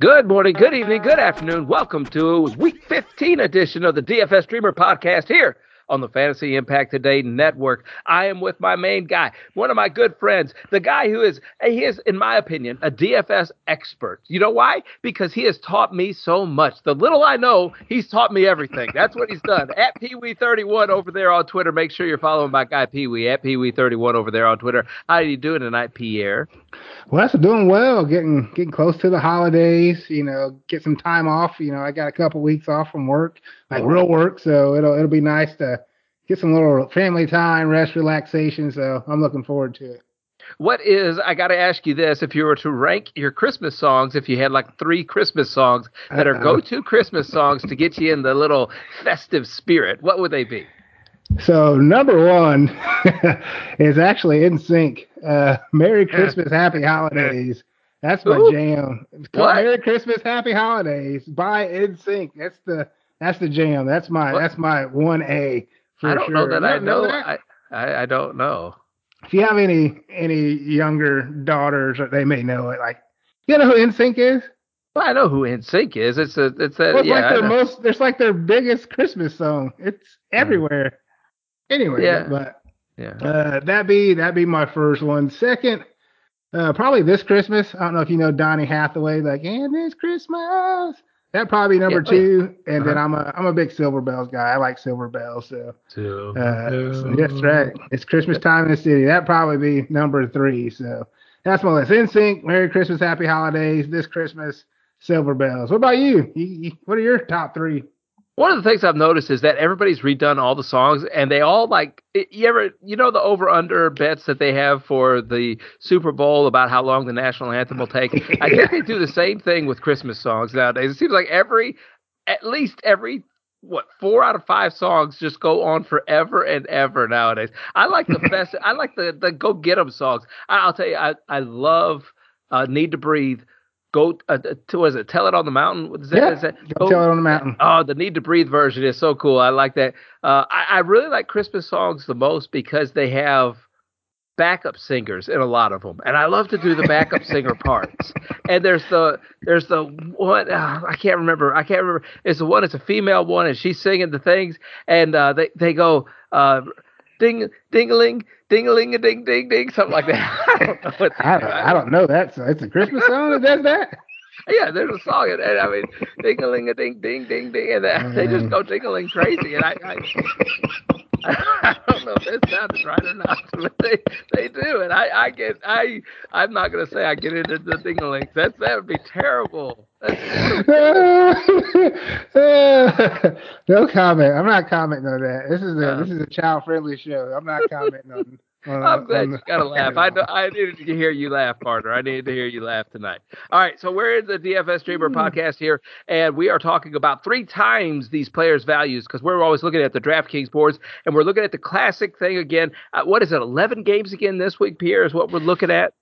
Good morning, good evening, good afternoon. Welcome to week 15 edition of the DFS Dreamer podcast here on the Fantasy Impact Today network. I am with my main guy, one of my good friends, the guy who is, he is, in my opinion, a DFS expert. You know why? Because he has taught me so much. The little I know, he's taught me everything. That's what he's done. At Pee Wee 31 over there on Twitter. Make sure you're following my guy Pee Wee at Pee Wee 31 over there on Twitter. How are you doing tonight, Pierre? Well, that's doing well. Getting getting close to the holidays. You know, get some time off. You know, I got a couple weeks off from work, like real work. So it'll it'll be nice to get some little family time, rest, relaxation. So I'm looking forward to it. What is, I got to ask you this if you were to rank your Christmas songs, if you had like three Christmas songs that are uh-huh. go to Christmas songs to get you in the little festive spirit, what would they be? So, number one is actually NSYNC. Uh, Merry Christmas, Happy Holidays. That's my Ooh. jam. What? Merry Christmas, Happy Holidays by NSYNC. That's the that's the jam. That's my what? that's my one A. I don't sure. know that I know. know that? I, I I don't know. If you have any any younger daughters, they may know it. Like, you know who NSYNC is? Well, I know who NSYNC is. It's a it's a well, it's yeah. Like their most. It's like their biggest Christmas song. It's hmm. everywhere. Anyway, yeah. but yeah, uh, that be that be my first one. Second, uh, probably this Christmas. I don't know if you know Donny Hathaway. Like, and this Christmas. That probably number yeah, two, and uh-huh. then I'm a I'm a big Silver Bells guy. I like Silver Bells, so. Two. Uh, so that's right. It's Christmas time in the city. That probably be number three. So that's my list. NSYNC. Merry Christmas, Happy Holidays. This Christmas, Silver Bells. What about you? you, you what are your top three? One of the things I've noticed is that everybody's redone all the songs, and they all like you ever you know the over under bets that they have for the Super Bowl about how long the national anthem will take. I think they do the same thing with Christmas songs nowadays. It seems like every at least every what four out of five songs just go on forever and ever nowadays. I like the best. I like the the go get 'em songs. I, will tell you, I I love uh, Need to Breathe go uh, to was it tell it on the mountain? Is that, yeah, is that go, tell it on the mountain. oh the need to breathe version is so cool. I like that. Uh, I, I, really like christmas songs the most because they have backup singers in a lot of them and i love to do the backup singer parts. And there's the there's the one uh, i can't remember i can't remember. It's the one it's a female one and she's singing the things and uh, they they go uh, ding dingling ding-a-ling a ding ding ding something like that. I don't I, don't, I don't know that. So it's a Christmas song that does that. Yeah, there's a song, and, and I mean, ding-a-ling a ding ding ding ding, and they, they just go ding-a-ling crazy, and I, I I don't know if this sounded right or not, but they they do, and I I get I I'm not gonna say I get into the dinglings. That that would be terrible. no comment. I'm not commenting on that. This is a uh, this is a child friendly show. I'm not commenting on uh, I'm glad you got to laugh. I, I needed to hear you laugh, partner. I needed to hear you laugh tonight. All right, so we're in the DFS Dreamer podcast here, and we are talking about three times these players' values because we're always looking at the DraftKings boards, and we're looking at the classic thing again. Uh, what is it? 11 games again this week, Pierre, is what we're looking at.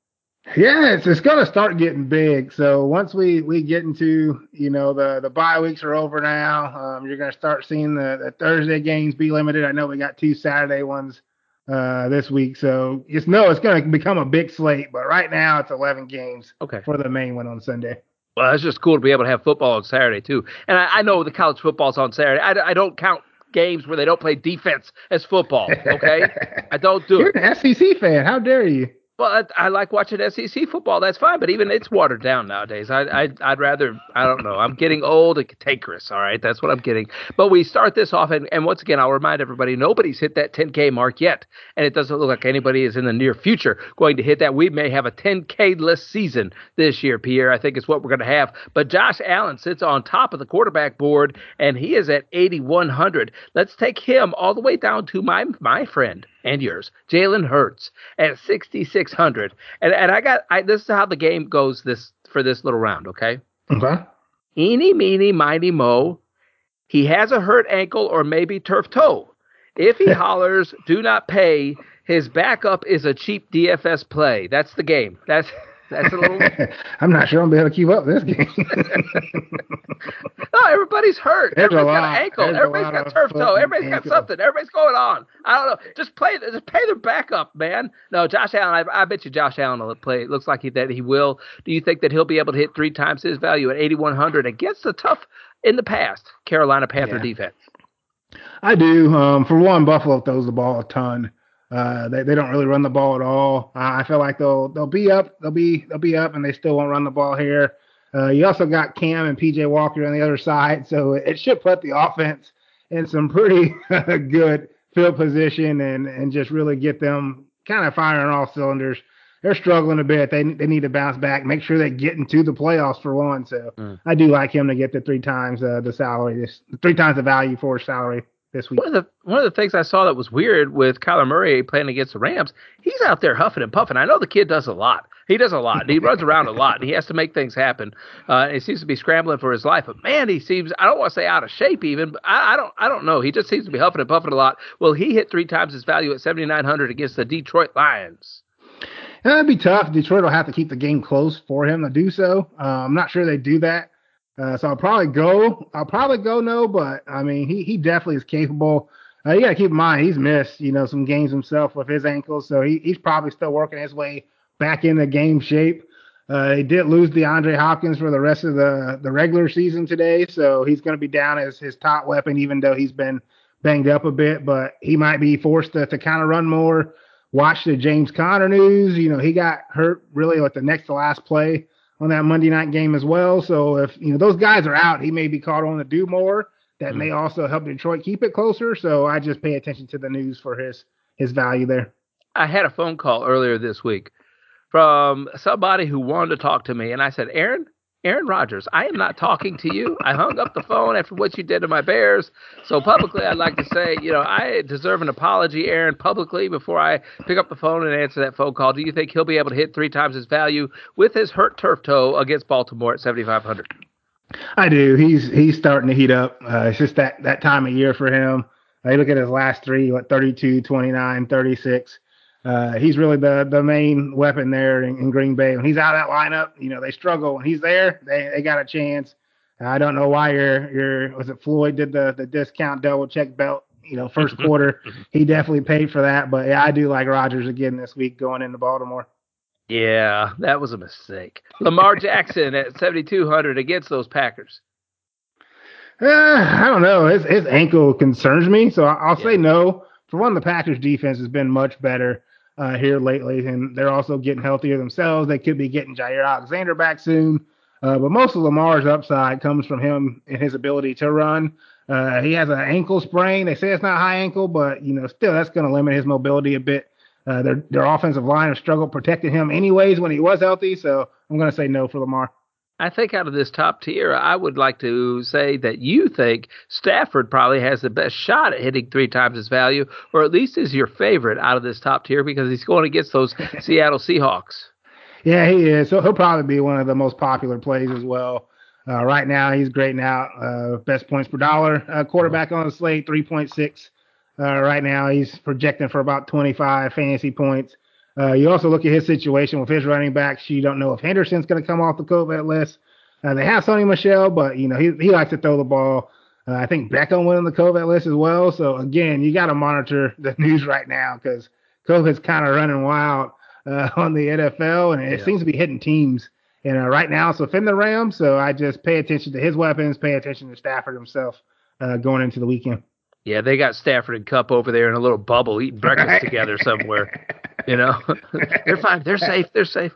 Yeah, it's it's gonna start getting big. So once we we get into you know the the bye weeks are over now, um, you're gonna start seeing the, the Thursday games be limited. I know we got two Saturday ones uh, this week. So just know it's going to become a big slate, but right now it's 11 games okay. for the main one on Sunday. Well, it's just cool to be able to have football on Saturday too. And I, I know the college football's on Saturday. I, I don't count games where they don't play defense as football. Okay, I don't do You're it. You're an SEC fan. How dare you? Well, I, I, like watching SEC football. That's fine, but even it's watered down nowadays. I, I I'd rather I don't know. I'm getting old and cantankerous. All right, that's what I'm getting. But we start this off, and, and once again, I'll remind everybody: nobody's hit that 10K mark yet, and it doesn't look like anybody is in the near future going to hit that. We may have a 10K less season this year, Pierre. I think it's what we're going to have. But Josh Allen sits on top of the quarterback board, and he is at 8,100. Let's take him all the way down to my my friend and yours, Jalen Hurts at 6,600. And and I got I this is how the game goes this for this little round, okay? Okay. Eeny, meeny, miny, mo. He has a hurt ankle or maybe turf toe. If he hollers, do not pay. His backup is a cheap DFS play. That's the game. That's That's a little. I'm not sure I'm gonna be able to keep up this game. no, everybody's hurt. There's everybody's got an ankle. Everybody's got turf toe. Everybody's got something. Everybody's going on. I don't know. Just play. Just pay their backup, man. No, Josh Allen. I, I bet you Josh Allen will play. It looks like he, that he will. Do you think that he'll be able to hit three times his value at 8100 against the tough in the past Carolina Panther yeah. defense? I do. Um, for one, Buffalo throws the ball a ton. Uh, they, they don't really run the ball at all. Uh, I feel like they'll they'll be up, they'll be they'll be up, and they still won't run the ball here. Uh, you also got Cam and PJ Walker on the other side, so it should put the offense in some pretty good field position and and just really get them kind of firing all cylinders. They're struggling a bit. They they need to bounce back, make sure they get into the playoffs for one. So mm. I do like him to get the three times uh, the salary, this three times the value for his salary this week. One of the one of the things I saw that was weird with Kyler Murray playing against the Rams, he's out there huffing and puffing. I know the kid does a lot. He does a lot. he runs around a lot. And he has to make things happen. Uh, he seems to be scrambling for his life. But man, he seems I don't want to say out of shape even, but I, I don't I don't know. He just seems to be huffing and puffing a lot. Well, he hit three times his value at seventy nine hundred against the Detroit Lions. That'd be tough. Detroit will have to keep the game close for him to do so. Uh, I'm not sure they do that. Uh, so I'll probably go. I'll probably go no, but I mean, he he definitely is capable. Uh, you got to keep in mind he's missed, you know, some games himself with his ankles, so he, he's probably still working his way back into game shape. Uh, he did lose DeAndre Hopkins for the rest of the the regular season today, so he's going to be down as his top weapon, even though he's been banged up a bit. But he might be forced to, to kind of run more. Watch the James Conner news. You know, he got hurt really like the next to last play on that Monday night game as well. So if you know those guys are out, he may be called on to do more that mm may also help Detroit keep it closer. So I just pay attention to the news for his his value there. I had a phone call earlier this week from somebody who wanted to talk to me, and I said, Aaron, Aaron Rodgers, I am not talking to you. I hung up the phone after what you did to my Bears. So publicly, I'd like to say, you know, I deserve an apology, Aaron, publicly before I pick up the phone and answer that phone call. Do you think he'll be able to hit three times his value with his hurt turf toe against Baltimore at 7,500? I do. He's he's starting to heat up. Uh, it's just that that time of year for him. I look at his last three, what 32, 29, 36. Uh, he's really the the main weapon there in, in, Green Bay. When he's out of that lineup, you know they struggle. When he's there, they, they got a chance. I don't know why your your was it Floyd did the the discount double check belt. You know, first quarter, he definitely paid for that. But yeah, I do like Rodgers again this week going into Baltimore. Yeah, that was a mistake. Lamar Jackson at 7,200 against those Packers. Uh, I don't know. His, his ankle concerns me, so I'll yeah. say no. For one, the Packers defense has been much better uh, here lately, and they're also getting healthier themselves. They could be getting Jaire Alexander back soon. Uh, but most of Lamar's upside comes from him and his ability to run. Uh, he has an ankle sprain. They say it's not high ankle, but you know, still that's going to limit his mobility a bit. Uh, their their offensive line has struggled protecting him anyways when he was healthy. So I'm going to say no for Lamar. I think out of this top tier, I would like to say that you think Stafford probably has the best shot at hitting three times his value, or at least is your favorite out of this top tier because he's going against those Seattle Seahawks. Yeah, he is. So he'll probably be one of the most popular plays as well. Uh, right now, he's grading out uh, best points per dollar uh, quarterback on the slate, 3.6 uh, right now, he's projecting for about 25 fantasy points. Uh, you also look at his situation with his running backs. You don't know if Henderson's going to come off the COVID list. Uh, they have Sony Michel, but you know he he likes to throw the ball. Uh, I think Beckham went on the COVID list as well. So again, you got to monitor the news right now because COVID's kind of running wild uh, on the NFL, and it yeah. seems to be hitting teams. And uh, right now, it's within the Rams. So I just pay attention to his weapons, pay attention to Stafford himself uh, going into the weekend. Yeah, they got Stafford and Kupp over there in a little bubble eating breakfast together somewhere. You know, they're fine. They're safe. They're safe.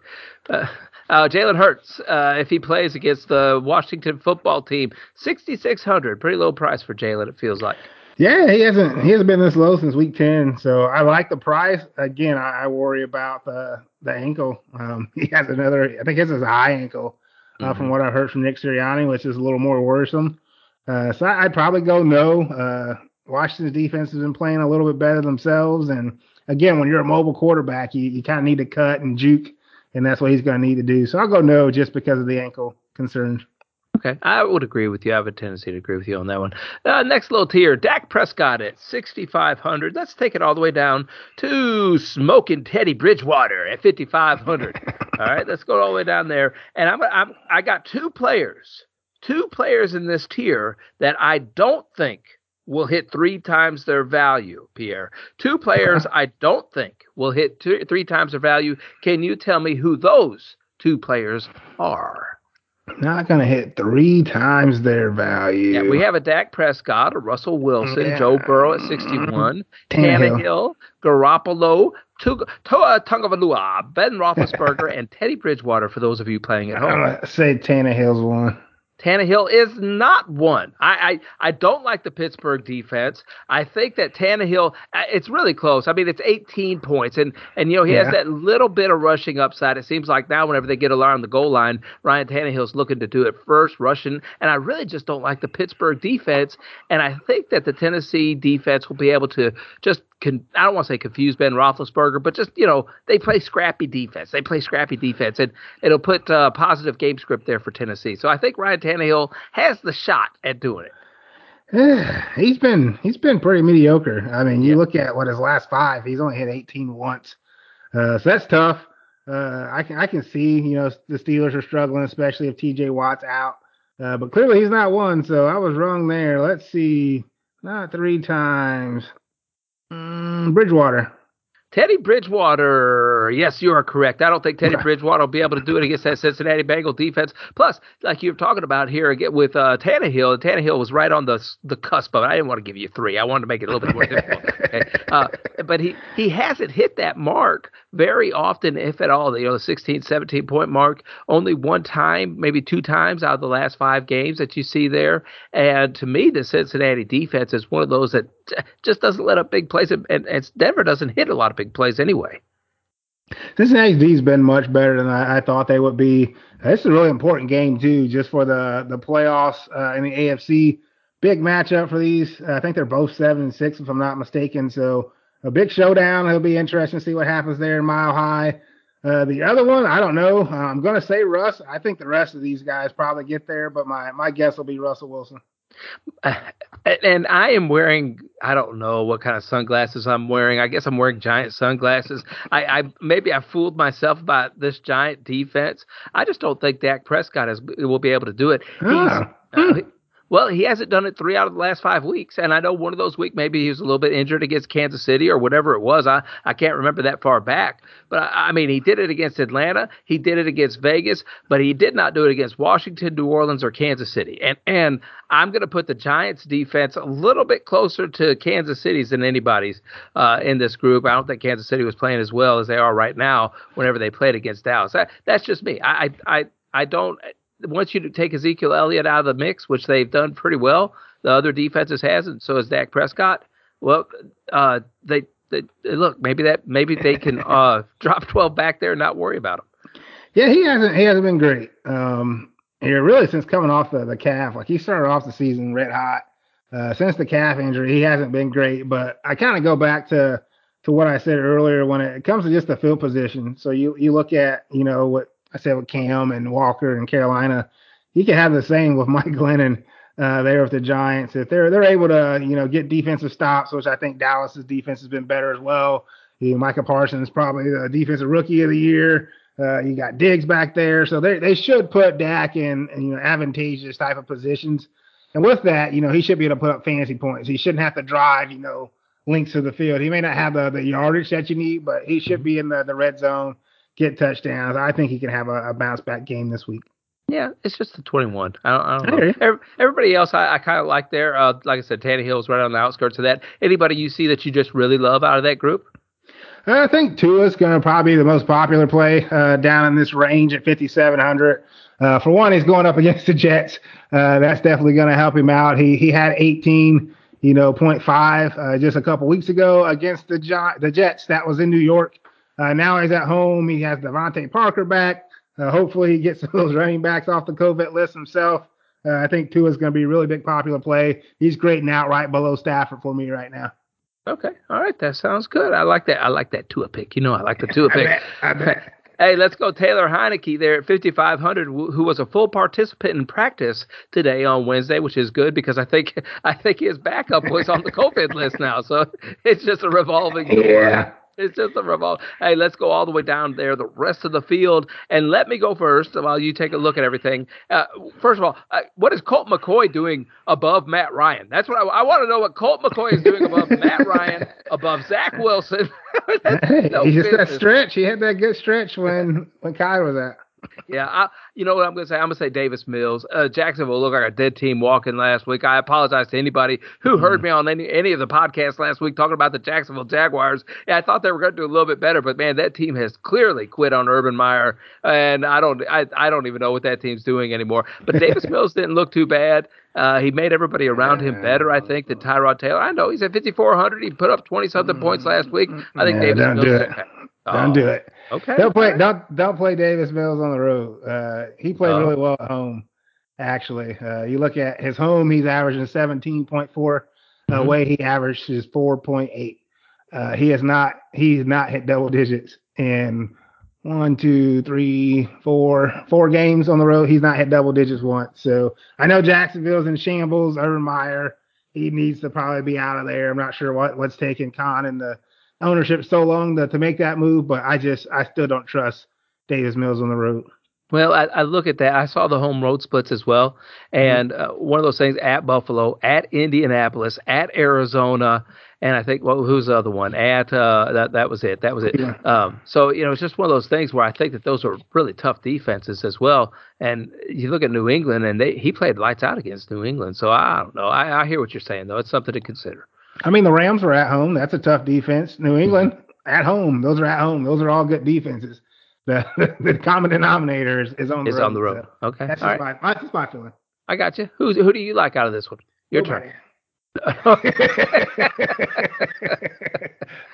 Uh, uh, Jalen Hurts, uh, if he plays against the Washington football team, sixty six hundred, pretty low price for Jalen. It feels like. Yeah, he hasn't he hasn't been this low since week ten, so I like the price. Again, I, I worry about the the ankle. Um, he has another, I think it's his is a high ankle, uh, mm-hmm. from what I heard from Nick Sirianni, which is a little more worrisome. Uh, so I, would probably go no. Uh, Washington's defense has been playing a little bit better themselves. And again, when you're a mobile quarterback, you, you kind of need to cut and juke, and that's what he's going to need to do. So I'll go no just because of the ankle concerns. Okay, I would agree with you. I have a tendency to agree with you on that one. Uh, next little tier, Dak Prescott at 6,500. Let's take it all the way down to Smoking Teddy Bridgewater at 5,500. all right, let's go all the way down there. And I'm, I'm I got two players, two players in this tier that I don't think will hit three times their value, Pierre. Two players I don't think will hit two, three times their value. Can you tell me who those two players are? Not going to hit three times their value. Yeah, we have a Dak Prescott, a Russell Wilson, yeah. Joe Burrow at 61, Tannehill, Garoppolo, Tua Tagovailoa, Ben Roethlisberger, and Teddy Bridgewater for those of you playing at home. To say Tannehill's one. Tannehill is not one. I, I, I don't like the Pittsburgh defense. I think that Tannehill, uh, it's really close. I mean, it's 18 points, and and you know he yeah. has that little bit of rushing upside. It seems like now whenever they get around the goal line, Ryan Tannehill's looking to do it first, rushing. And I really just don't like the Pittsburgh defense. And I think that the Tennessee defense will be able to just Con, I don't want to say confuse Ben Roethlisberger, but just you know they play scrappy defense. They play scrappy defense, and it'll put uh, positive game script there for Tennessee. So I think Ryan Tannehill has the shot at doing it. He's been he's been pretty mediocre. I mean, you yeah. look at what his last five, he's only hit 18 once, uh, so that's tough. Uh, I can I can see you know the Steelers are struggling, especially if T.J. Watt's out. Uh, but clearly he's not one, so I was wrong there. Let's see, not three times. Mm, Bridgewater. Teddy Bridgewater, yes, you are correct. I don't think Teddy Bridgewater will be able to do it against that Cincinnati Bengal defense. Plus, like you're talking about here again with uh, Tannehill, Tannehill was right on the the cusp of it. I didn't want to give you three. I wanted to make it a little bit more difficult. Okay? Uh, but he he hasn't hit that mark very often, if at all. You know, the 16, 17 point mark only one time, maybe two times out of the last five games that you see there. And to me, the Cincinnati defense is one of those that just doesn't let up big plays, and, and Denver doesn't hit a lot of big plays anyway. Cincinnati's D's been much better than I, I, thought they would be. This is a really important game too, just for the the playoffs uh, in the AFC. Big matchup for these. I think they're both seven and six, if I'm not mistaken. So a big showdown. It'll be interesting to see what happens there in Mile High. Uh, the other one, I don't know. I'm to say Russ. I think the rest of these guys probably get there, but my my guess will be Russell Wilson. and I am wearing I don't know what kind of sunglasses I'm wearing. I guess I'm wearing giant sunglasses. I, I maybe I fooled myself about this giant defense. I just don't think Dak Prescott is, will be able to do it. Ah. Uh, well, he hasn't done it three out of the last five weeks, and I know one of those weeks maybe he was a little bit injured against Kansas City or whatever it was. I I can't remember that far back, but I, I mean he did it against Atlanta, he did it against Vegas, but he did not do it against Washington, New Orleans, or Kansas City. And and I'm going to put the Giants defense a little bit closer to Kansas City's than anybody's uh, in this group. I don't think Kansas City was playing as well as they are right now whenever they played against Dallas. That, that's just me. I I I don't once you take Ezekiel Elliott out of the mix, which they've done pretty well, the other defenses hasn't. So is Dak Prescott. Well, uh, they, they look maybe that maybe they can uh, drop twelve back there and not worry about him. Yeah, he hasn't he hasn't been great. Um, here really since coming off the the calf, like he started off the season red hot. Uh, since the calf injury, he hasn't been great. But I kind of go back to to what I said earlier when it comes to just the field position. So you you look at you know what I said with Cam and Walker and Carolina, he could have the same with Mike Glennon uh, there with the Giants. If they're they're able to you know get defensive stops, which I think Dallas's defense has been better as well. You know, Micah Parsons probably the defensive rookie of the year. Uh, you got Diggs back there, so they they should put Dak in, in you know advantageous type of positions. And with that, you know he should be able to put up fantasy points. He shouldn't have to drive, you know, links to the field. He may not have the, the yardage that you need, but he should be in the, the red zone get touchdowns. I think he can have a, a bounce back game this week. Yeah, it's just the 21. I don't, I don't know. Everybody else, I, I kind of like there. Uh, like I said, Tannehill's right on the outskirts of that. Anybody you see that you just really love out of that group? I think Tua's going to probably be the most popular play uh, down in this range at 5,700. Uh, for one, he's going up against the Jets. Uh, that's definitely going to help him out. He he had 18, you know, 0.5 uh, just a couple weeks ago against the the Jets. That was in New York. Uh, now he's at home. He has DeVante Parker back. Uh, hopefully, he gets those running backs off the COVID list himself. Uh, I think Tua is going to be a really big popular play. He's grading out right below Stafford for me right now. Okay, all right, that sounds good. I like that. I like that Tua pick. You know, I like the Tua pick. I bet. I bet. Hey, let's go Taylor Heinicke there at 5500, who was a full participant in practice today on Wednesday, which is good because I think I think his backup was on the COVID list now, so it's just a revolving door. Yeah. It's just a revolt. Hey, let's go all the way down there, the rest of the field, and let me go first while you take a look at everything. Uh, first of all, uh, what is Colt McCoy doing above Matt Ryan? That's what I, I want to know. What Colt McCoy is doing above Matt Ryan, above Zach Wilson. hey, no he just that stretch. He had that good stretch when when Kai was at yeah, I, you know what I'm going to say? I'm going to say Davis Mills. Uh, Jacksonville looked like a dead team walking last week. I apologize to anybody who mm. heard me on any, any of the podcasts last week talking about the Jacksonville Jaguars. Yeah, I thought they were going to do a little bit better, but man, that team has clearly quit on Urban Meyer, and I don't, I, I don't even know what that team's doing anymore. But Davis Mills didn't look too bad. Uh, he made everybody around him better, I think, than Tyrod Taylor. I know he's at 5,400. He put up 20 something points last week. I think yeah, Davis Mills. Do it. Don't do it. Okay. Don't play. Don't don't play Davis Mills on the road. Uh, he played really well at home. Actually, uh, you look at his home. He's averaging 17.4. Mm-hmm. Away, he averages 4.8. Uh, he has not. He's not hit double digits in one, two, three, four, four games on the road. He's not hit double digits once. So I know Jacksonville's in shambles. Urban Meyer, he needs to probably be out of there. I'm not sure what what's taking Khan and the ownership so long to, to make that move, but I just I still don't trust Davis Mills on the road. Well, I, I, look at that. I saw the home road splits as well, and uh, one of those things at Buffalo, at Indianapolis, at Arizona, and I think well, who's the other one? At uh, that that was it. That was it. Yeah. Um, so you know, it's just one of those things where I think that those are really tough defenses as well. And you look at New England, and they he played lights out against New England. So I don't know. I, I hear what you're saying though. It's something to consider. I mean, the Rams are at home. That's a tough defense. New England at home. Those are at home. Those are all good defenses. The the common denominator is, is on the road. is road. on the road. So okay, that's just, right. my, that's just my feeling. I got you. Who who do you like out of this one? Your Nobody. turn.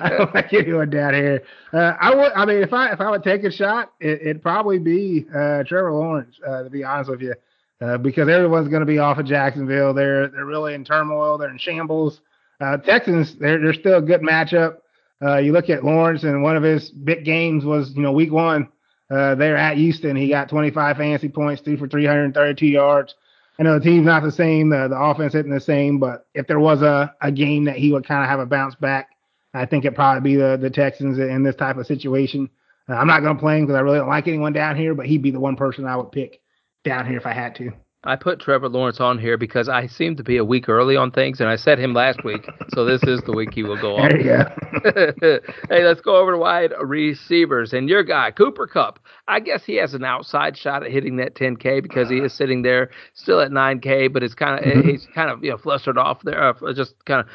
I don't like anyone down here. Uh, I would. I mean, if I if I would take a shot, it, would probably be uh, Trevor Lawrence. Uh, to be honest with you, uh, because everyone's going to be off of Jacksonville. They're they're really in turmoil. They're in shambles. Uh, Texans, they're they're still a good matchup. Uh, you look at Lawrence, and one of his big games was you know week one. Uh, they're at Houston. He got 25 fantasy points, threw for 332 yards. I know the team's not the same, the, the offense isn't the same, but if there was a, a game that he would kind of have a bounce back, I think it'd probably be the, the Texans in this type of situation. Uh, I'm not going to play him because I really don't like anyone down here, but he'd be the one person I would pick down here if I had to. I put Trevor Lawrence on here because I seem to be a week early on things, and I said him last week, so this is the week he will go on. Go. hey, let's go over to wide receivers, and your guy Cooper Kupp. I guess he has an outside shot at hitting that 10K because he is sitting there still at 9K, but it's kind of mm-hmm. he's kind of you know flustered off there, uh, just kind of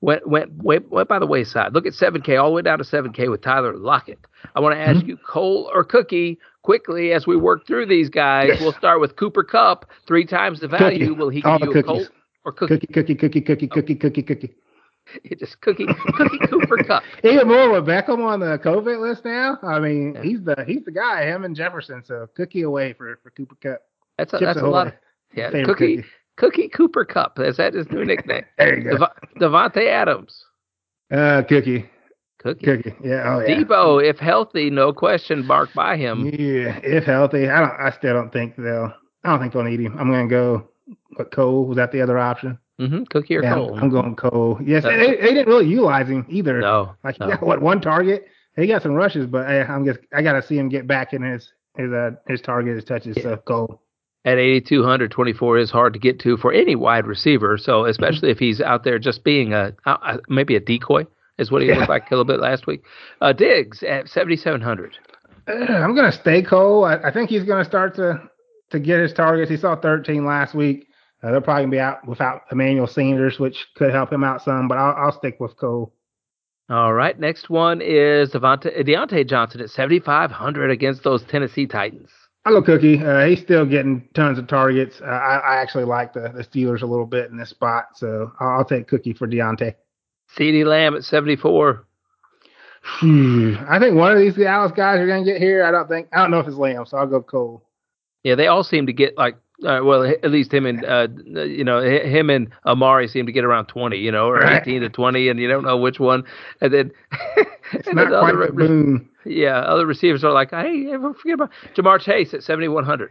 went went went went by the wayside. Look at 7K all the way down to 7K with Tyler Lockett. I want to ask mm-hmm. you, Coal or Cookie, quickly as we work through these guys. Yes. We'll start with Cooper Kupp, three times the value. Cookie. Will he give you a Colt or cookie? Cookie, cookie, cookie, cookie, oh. cookie, cookie, cookie. It just cookie, cookie Cooper Kupp. Even more with Beckham on the COVID list now. I mean, yeah. he's the he's the guy. Him and Jefferson. So cookie away for for Cooper Kupp. That's a, that's a lot of yeah. Cookie, cookie, cookie Cooper Kupp. Is that his new nickname? there you go. Dev- Davante Adams. Uh, Cookie. Cookie. Cookie. Yeah. Oh, yeah. Deebo, if healthy, no question mark by him. Yeah, if healthy. I don't. I still don't think they'll. I don't think they'll need him. I'm gonna go. What Coal was that the other option? Mm-hmm. Cookie or yeah, Coal? I'm, going Coal. Yes, they, they, didn't really utilize him either. No. Like no. got what one target. He got some rushes, but hey, I'm just I gotta see him get back in his his uh his target, his touches. Yeah. So Coal. At 8,200, 24 is hard to get to for any wide receiver. So especially mm-hmm. if he's out there just being a, a maybe a decoy is what he yeah. looked like a little bit last week. Uh, Diggs at 7,700. Uh, I'm going to stay Coal. I, I, think he's going to start to to get his targets. He saw 13 last week. Uh, they're probably going to be out without Emmanuel Sanders, which could help him out some, but I'll, I'll stick with Coal. All right. Next one is Devontae, Diontae Johnson at 7,500 against those Tennessee Titans. Hello, Cookie. Uh, he's still getting tons of targets. Uh, I, I, actually like the, the Steelers a little bit in this spot, so I'll, I'll take Cookie for Diontae. CeeDee Lamb at 74. Hmm. I think one of these Dallas guys are going to get here. I don't think, I don't know if it's Lamb, so I'll go Coal. Yeah, they all seem to get like, uh, well, at least him and, uh, you know, him and Amari seem to get around 20, you know, or right. 18 to 20, and you don't know which one. And then It's not quite the boom. Yeah, other receivers are like, hey, forget about Ja'Marr Chase at 7100.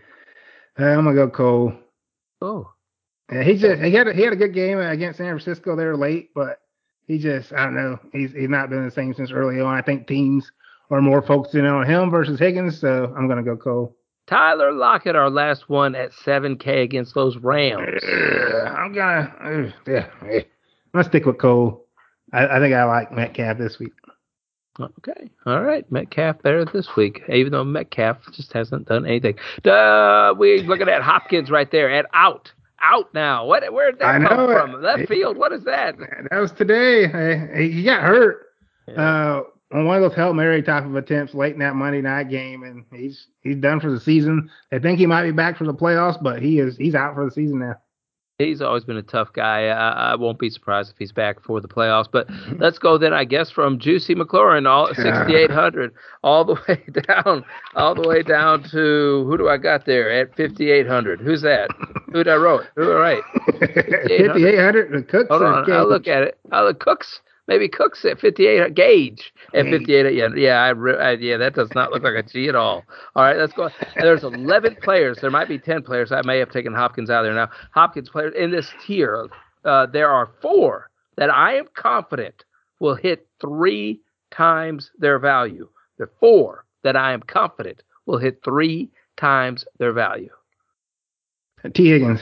Uh, I'm gonna go Coal. Oh. Yeah, he just he had a, he had a good game against San Francisco there late, but he just I don't know he's he's not been the same since early on. I think teams are more focusing on him versus Higgins, so I'm gonna go Coal. Tyler Lockett, our last one at 7K against those Rams. I'm gonna uh, yeah, I'm gonna stick with Coal. I, I think I like Metcalf this week. Okay. All right. Metcalf there this week, even though Metcalf just hasn't done anything. Duh, we looking at Hopkins right there at out. Out now. What? Where did that come from? Left field. What is that? That was today. He got hurt yeah. uh, on one of those hail mary type of attempts late in that Monday night game, and he's he's done for the season. They think he might be back for the playoffs, but he is he's out for the season now he's always been a tough guy. I, I, won't be surprised if he's back for the playoffs. But let's go then, I guess, from Juicy McLaurin, all 6,800, all the way down, all the way down to who do I got there at 5,800? Who's that? Who did I wrote? Who all right? 5,800. The Cooks. Hold on, I'll look at it. Oh, the Cooks. Maybe Cooks at 58. Gage at 58. Yeah, yeah, I, I, yeah, that does not look like a G at all. All right, let's go. There's 11 players. There might be 10 players. I may have taken Hopkins out of there now. Hopkins players in this tier. Uh, there are four that I am confident will hit three times their value. There are four that I am confident will hit three times their value. T. Higgins.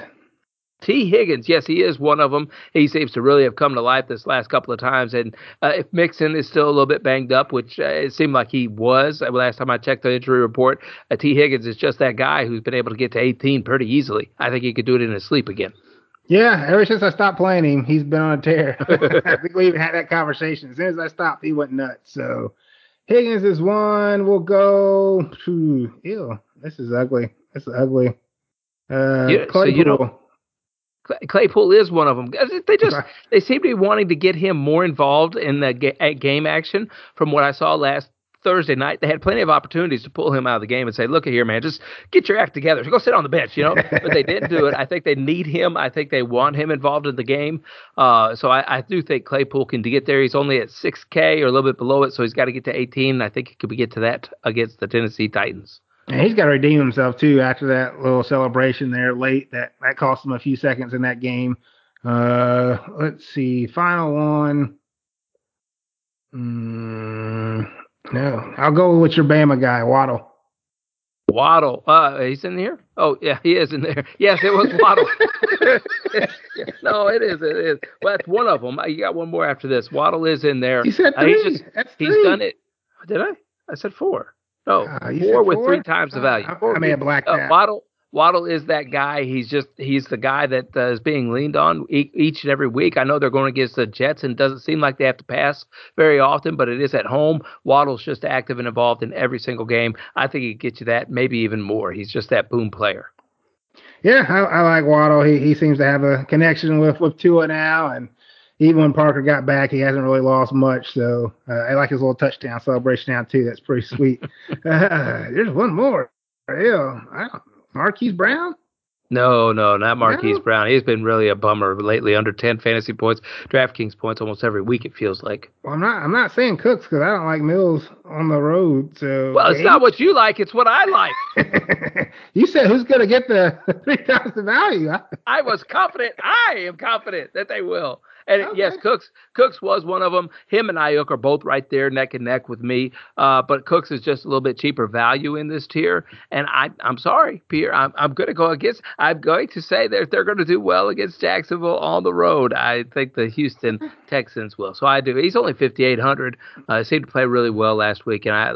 Tee Higgins, yes, he is one of them. He seems to really have come to life this last couple of times. And uh, if Mixon is still a little bit banged up, which uh, it seemed like he was uh, last time I checked the injury report, uh, Tee Higgins is just that guy who's been able to get to 18 pretty easily. I think he could do it in his sleep again. Yeah, ever since I stopped playing him, he's been on a tear. I think we even had that conversation. As soon as I stopped, he went nuts. So Higgins is one. We'll go to ew. This is ugly. This is ugly. Uh, yeah, so you know Claypool is one of them. They just they seem to be wanting to get him more involved in the ga- game action. From what I saw last Thursday night, they had plenty of opportunities to pull him out of the game and say, "Look at here, man, just get your act together. Go sit on the bench," you know. but they didn't do it. I think they need him. I think they want him involved in the game. Uh, so I, I, do think Claypool can get there. He's only at 6K or a little bit below it, so he's got to get to 18. I think he could get to that against the Tennessee Titans. And he's got to redeem himself too after that little celebration there late. That that cost him a few seconds in that game. Uh, let's see, final one. Mm, no, I'll go with your Bama guy, Waddle. Waddle. Uh, he's in here. Oh yeah, he is in there. Yes, it was Waddle. no, it is. It is. Well, that's one of them. You got one more after this. Waddle is in there. He said three. Uh, he's, just, he's done it. Did I? I said four. No, uh, four with four? three times the value. Uh, I may have blacked uh, Waddle, Waddle is that guy. He's just he's the guy that uh, is being leaned on e- each and every week. I know they're going against the Jets, and it doesn't seem like they have to pass very often, but it is at home. Waddle's just active and involved in every single game. I think he gets you that, maybe even more. He's just that boom player. Yeah, I, I like Waddle. He he seems to have a connection with with Tua now, and even when Parker got back, he hasn't really lost much. So uh, I like his little touchdown celebration now too. That's pretty sweet. uh, there's one more. Yeah, Marquise Brown. No, no, not Marquise no. Brown. He's been really a bummer lately. Under ten fantasy points, DraftKings points almost every week. It feels like. Well, I'm not. I'm not saying Cooks because I don't like Mills on the road. So. Well, it's not what you like. It's what I like. you said who's going to get the three times the value? I was confident. I am confident that they will. And okay. yes, Cooks Cooks was one of them. Him and Aiyuk are both right there neck and neck with me. Uh, but Cooks is just a little bit cheaper value in this tier. And I I'm sorry, Pierre. I'm I'm going to go against. I'm going to say that they're going to do well against Jacksonville on the road. I think the Houston Texans will. So I do. He's only 5,800. Uh, seemed to play really well last week, and I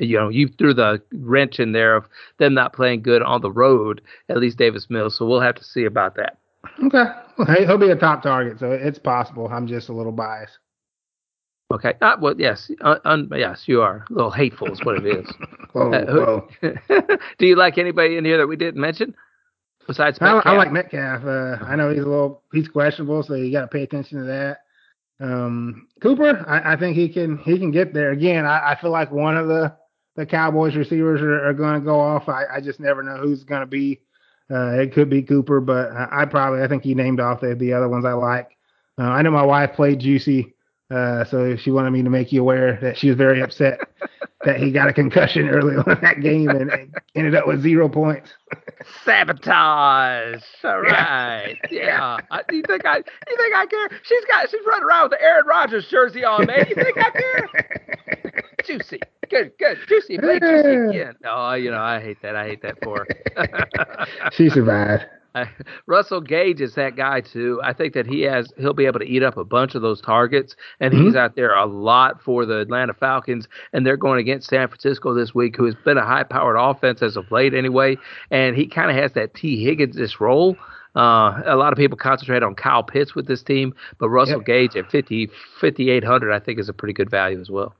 you know you threw the wrench in there of them not playing good on the road. At least Davis Mills. So we'll have to see about that. Okay. Well, he'll be a top target, so it's possible. I'm just a little biased. Okay. Uh, well, yes. Uh, un, yes, you are. A little hateful is what it is. whoa, uh, whoa. do you like anybody in here that we didn't mention? Besides Metcalf? I, I like Metcalf. Uh, I know he's a little he's questionable, so you got to pay attention to that. Um, Cooper, I, I, think he can he can get there. Again, I, I feel like one of the the Cowboys receivers are, are going to go off. I, I just never know who's going to be uh, it could be Cooper, but I probably I think he named off the, the other ones I like. Uh, I know my wife played Juicy Uh, so she wanted me to make you aware that she was very upset that he got a concussion early on in that game and, and ended up with zero points. Sabotage. All right. Yeah. I, you think I? You think I care? She's got. She's running around with the Aaron Rodgers jersey on, man. You think I care? Juicy. Good. Good. Juicy. Play juicy again. Oh, you know, I hate that. I hate that for her. she survived. Russell Gage is that guy too. I think that he has he'll be able to eat up a bunch of those targets, and mm-hmm. he's out there a lot for the Atlanta Falcons, and they're going against San Francisco this week, who has been a high-powered offense as of late anyway, and he kind of has that T Higgins this role. Uh, a lot of people concentrate on Kyle Pitts with this team, but Russell yep. Gage at 50, 5,800, I think, is a pretty good value as well.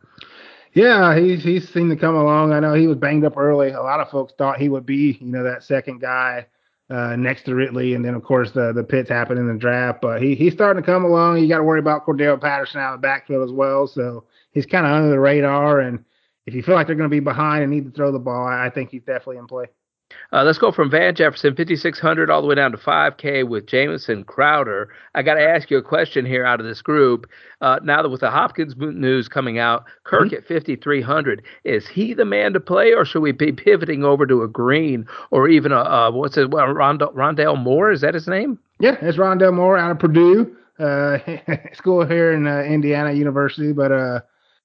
Yeah, he's he's seemed to come along. I know he was banged up early. A lot of folks thought he would be, you know, that second guy uh, next to Ridley, and then of course the the Pitts happened in the draft. But he he's starting to come along. You got to worry about Cordarrelle Patterson out of the backfield as well, so he's kind of under the radar. And if you feel like they're going to be behind and need to throw the ball, I think he's definitely in play. Uh, let's go from Van Jefferson, 5,600, all the way down to 5K with Jamison Crowder. I got to ask you a question here out of this group. Uh, now that with the Hopkins news coming out, Kirk mm-hmm. at 5,300, is he the man to play, or should we be pivoting over to a Green or even a, uh, what's it, well, Rond- Rondale Moore? Is that his name? Yeah, it's Rondale Moore out of Purdue, uh, school here in uh, Indiana University. But uh,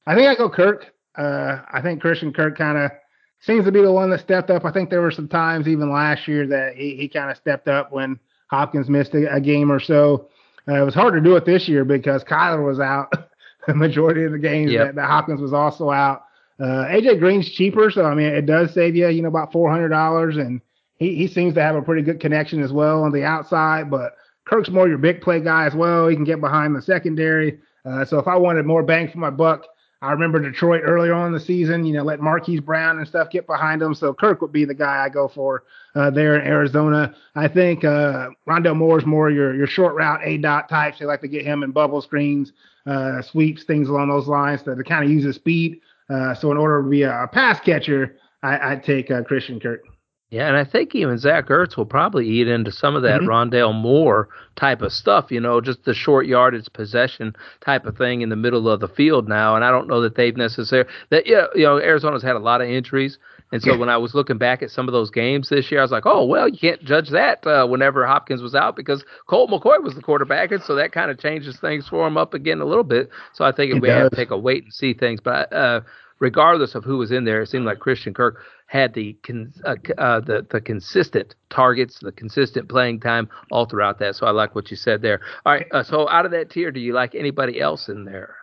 I think I go Kirk. I think Christian Kirk kind of – seems to be the one that stepped up. I think there were some times even last year that he, he kind of stepped up when Hopkins missed a, a game or so. Uh, it was hard to do it this year because Kyler was out the majority of the games yep. that, that, Hopkins was also out. Uh, AJ Green's cheaper, so I mean it does save you, you know, about four hundred dollars, and he, he seems to have a pretty good connection as well on the outside. But Kirk's more your big play guy as well. He can get behind the secondary. Uh, so if I wanted more bang for my buck, I remember Detroit earlier on in the season, you know, let Marquise Brown and stuff get behind him. So Kirk would be the guy I go for uh, there in Arizona. I think uh, Moore is more your your short route A dot types. They like to get him in bubble screens, uh, sweeps, things along those lines to, to kind of use his speed. Uh, so in order to be a, a pass catcher, I, would take uh, Christian Kirk. Yeah, and I think even Zach Ertz will probably eat into some of that mm-hmm. Rondale Moore type of stuff, you know, just the short yardage possession type of thing in the middle of the field now. And I don't know that they've necessarily that yeah, you know, Arizona's had a lot of injuries. And so yeah. when I was looking back at some of those games this year, I was like, oh well, you can't judge that uh, whenever Hopkins was out because Colt McCoy was the quarterback, and so that kind of changes things for him up again a little bit. So I think it we does. have to take a wait and see things. But uh, regardless of who was in there, it seemed like Christian Kirk had the uh, uh, the the consistent targets, the consistent playing time all throughout that. So I like what you said there. All right, uh, so out of that tier, do you like anybody else in there?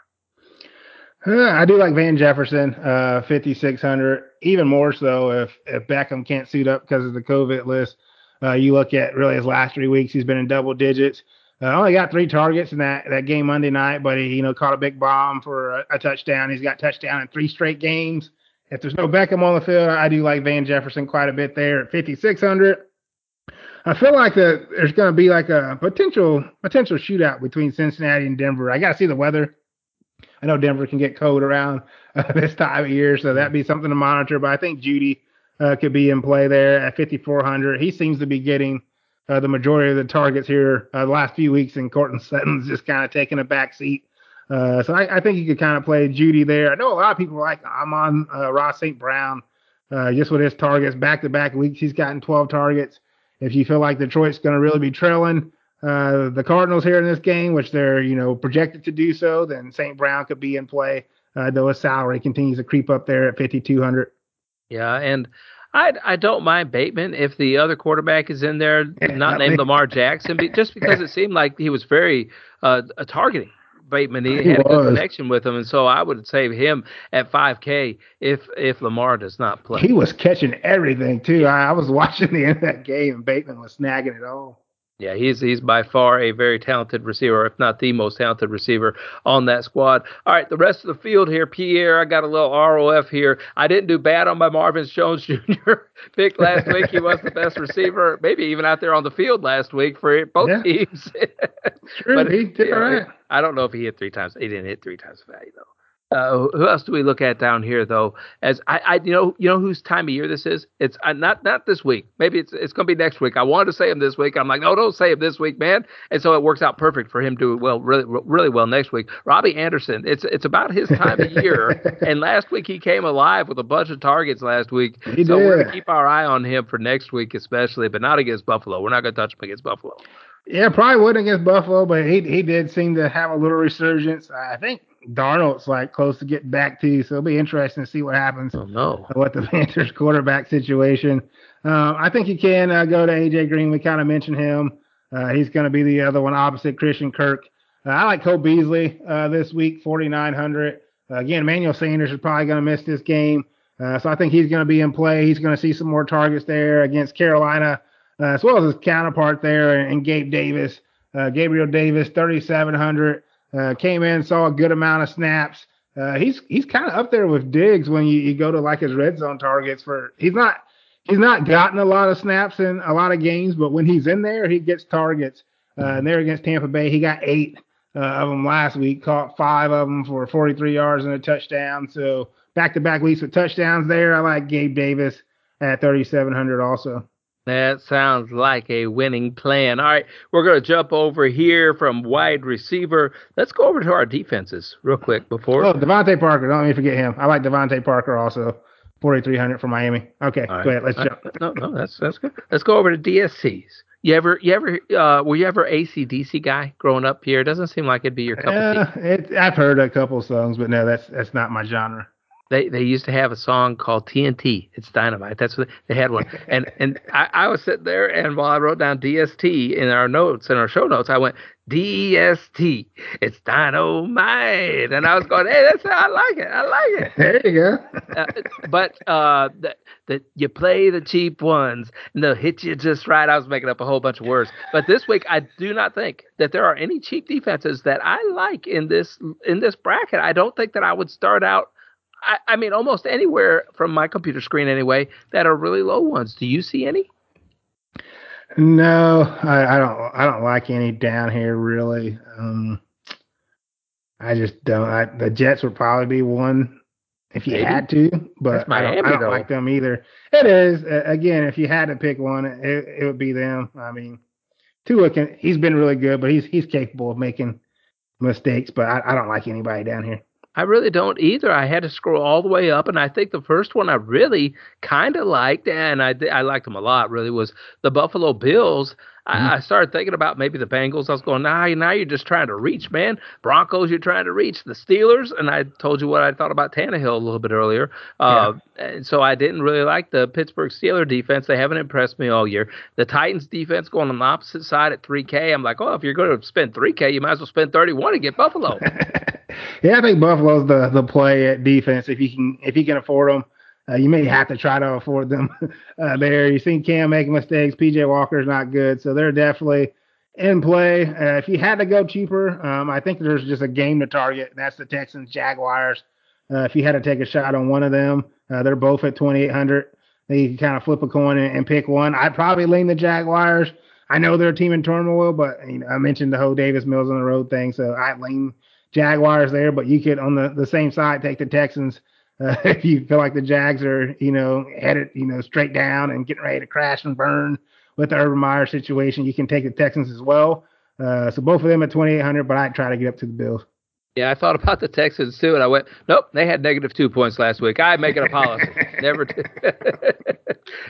Uh, I do like Van Jefferson, uh, 5600. Even more so if if Beckham can't suit up because of the COVID list. Uh, you look at really his last three weeks, he's been in double digits. Uh, only got three targets in that, that game Monday night, but he you know caught a big bomb for a, a touchdown. He's got touchdown in three straight games. If there's no Beckham on the field, I do like Van Jefferson quite a bit there at 5600. I feel like that there's going to be like a potential potential shootout between Cincinnati and Denver. I got to see the weather. I know Denver can get cold around uh, this time of year, so that'd be something to monitor. But I think Jeudy uh, could be in play there at 5400. He seems to be getting uh, the majority of the targets here uh, the last few weeks, and Courtland Sutton's just kind of taking a back seat. Uh, so I, I, think you could kind of play Jeudy there. I know a lot of people are like I'm on uh, Ross St. Brown uh, just with his targets back to back weeks. He's gotten 12 targets. If you feel like Detroit's going to really be trailing uh, the Cardinals here in this game, which they're you know projected to do so, then St. Brown could be in play. though his salary continues to creep up there at 5,200. Yeah, and I I don't mind Bateman if the other quarterback is in there, not named Lamar Jackson, just because it seemed like he was very uh, targeting Bateman. He, he had was. a good connection with him, and so I would save him at 5K if if Lamar does not play. He was catching everything too. I, I was watching the end of that game, and Bateman was snagging it all. Yeah, he's he's by far a very talented receiver, if not the most talented receiver on that squad. All right, the rest of the field here, Pierre. I got a little ROF here. I didn't do bad on my Marvin Jones Jr. pick last week. He was the best receiver, maybe even out there on the field last week for both yeah. teams. True, but he did all right. I don't know if he hit three times. He didn't hit three times value though. Uh, who else do we look at down here though? As I, I you know, you know whose time of year this is? It's uh, not not this week. Maybe it's it's gonna be next week. I wanted to say him this week. I'm like, no, don't say him this week, man. And so it works out perfect for him to well, really, really well next week. Robbie Anderson. It's it's about his time of year. and last week he came alive with a bunch of targets last week. He so did. we're gonna keep our eye on him for next week, especially, but not against Buffalo. We're not gonna touch him against Buffalo. Yeah, probably would against Buffalo, but he he did seem to have a little resurgence. I think Darnold's like close to getting back to you, so it'll be interesting to see what happens. Oh no, what the Panthers quarterback situation. Um, I think you can uh, go to AJ Green. We kind of mentioned him. Uh, he's going to be the other one opposite Christian Kirk. Uh, I like Cole Beasley uh, this week, 4,900. Uh, again, Emmanuel Sanders is probably going to miss this game, uh, so I think he's going to be in play. He's going to see some more targets there against Carolina, as well as his counterpart there and, and Gabe Davis. Gabriel Davis, 3,700. Uh, came in, saw a good amount of snaps. Uh, he's he's kind of up there with Diggs when you, you go to like his red zone targets for he's not he's not gotten a lot of snaps in a lot of games, but when he's in there, he gets targets. Uh, and there against Tampa Bay, he got eight uh, of them last week, caught five of them for 43 yards and a touchdown. So back to back weeks with touchdowns there. I like Gabe Davis at 3,700 also. That sounds like a winning plan. All right, we're going to jump over here from wide receiver. Let's go over to our defenses real quick before. Oh, DeVante Parker. Don't let me forget him. I like DeVante Parker also. 4,300 for Miami. Okay, right. go ahead. Let's jump. No, no, that's that's good. Let's go over to DSTs. You ever, you ever, uh, were you ever ACDC guy growing up here? It doesn't seem like it'd be your cup uh, of tea. It, I've heard a couple songs, but no, that's that's not my genre they they used to have a song called TNT. It's dynamite. That's what they had one. And and I, I was sitting there, and while I wrote down DST in our notes in our show notes, I went DST. It's dynamite. And I was going, hey, that's I like it. I like it. There you go. uh, but uh, that you play the cheap ones and they'll hit you just right. I was making up a whole bunch of words. But this week, I do not think that there are any cheap defenses that I like in this in this bracket. I don't think that I would start out I, I mean, almost anywhere from my computer screen anyway that are really low ones. Do you see any? No, I, I don't. I don't like any down here really. Um, I just don't. I, the Jets would probably be one if you Maybe. had to, but I don't, I don't like them either. It is again, if you had to pick one, it, it would be them. I mean, Tua can. He's been really good, but he's he's capable of making mistakes. But I, I don't like anybody down here. I really don't either. I had to scroll all the way up, and I think the first one I really kind of liked, and I I liked them a lot. Really was the Buffalo Bills. Mm-hmm. I, I, started thinking about maybe the Bengals. I was going, nah, now you're just trying to reach, man. Broncos, you're trying to reach. The Steelers, and I told you what I thought about Tannehill a little bit earlier. Uh, yeah. So I didn't really like the Pittsburgh Steeler defense. They haven't impressed me all year. The Titans defense going on the opposite side at 3K. I'm like, oh, if you're going to spend 3K, you might as well spend 31 and get Buffalo. yeah, I think Buffalo's the the play at defense if you can if you can afford them. Uh, you may have to try to afford them uh, there. You've seen Cam make mistakes. PJ Walker's not good, so they're definitely in play. Uh, if you had to go cheaper, um, I think there's just a game to target. and That's the Texans Jaguars. Uh, if you had to take a shot on one of them, uh, they're both at 2,800. You can kind of flip a coin and, and, pick one. I'd probably lean the Jaguars. I know they're a team in turmoil, but you know, I mentioned the whole Davis Mills on the road thing, so I'd lean Jaguars there. But you could on the, the same side take the Texans uh, if you feel like the Jags are, you know, headed, you know, straight down and getting ready to crash and burn with the Urban Meyer situation, you can take the Texans as well. Uh, so both of them at 2,800, but I'd try to get up to the Bills. Yeah, I thought about the Texans too, and I went, nope, they had negative two points last week. I make it a policy. Never. T-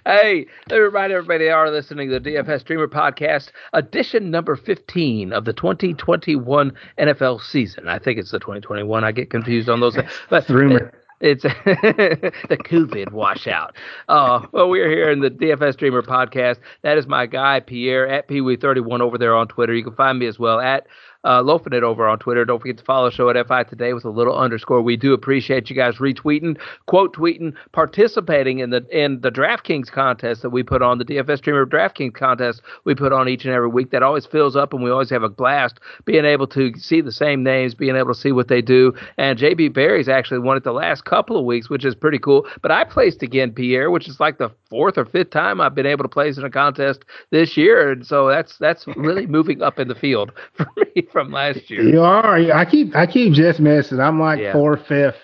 hey, let me remind everybody they are listening to the DFS Streamer Podcast, edition number 15 of the 2021 NFL season. I think it's the 2021. I get confused on those. But rumor. It's the COVID washout. Uh, well, we're here in the DFS Streamer podcast. That is my guy, Pierre, at Pee-wee31 over there on Twitter. You can find me as well at uh, loafing it over on Twitter. Don't forget to follow the show at FI Today with a little underscore. We do appreciate you guys retweeting, quote tweeting, participating in the in the DraftKings contest that we put on the DFS Streamer DraftKings contest we put on each and every week. That always fills up, and we always have a blast being able to see the same names, being able to see what they do. And JB Barry's actually won it the last couple of weeks, which is pretty cool. But I placed again, Pierre, which is like the fourth or fifth time I've been able to place in a contest this year, and so that's that's really moving up in the field for me from last year. You are. I keep I keep just missing. I'm like yeah. fourth, fifth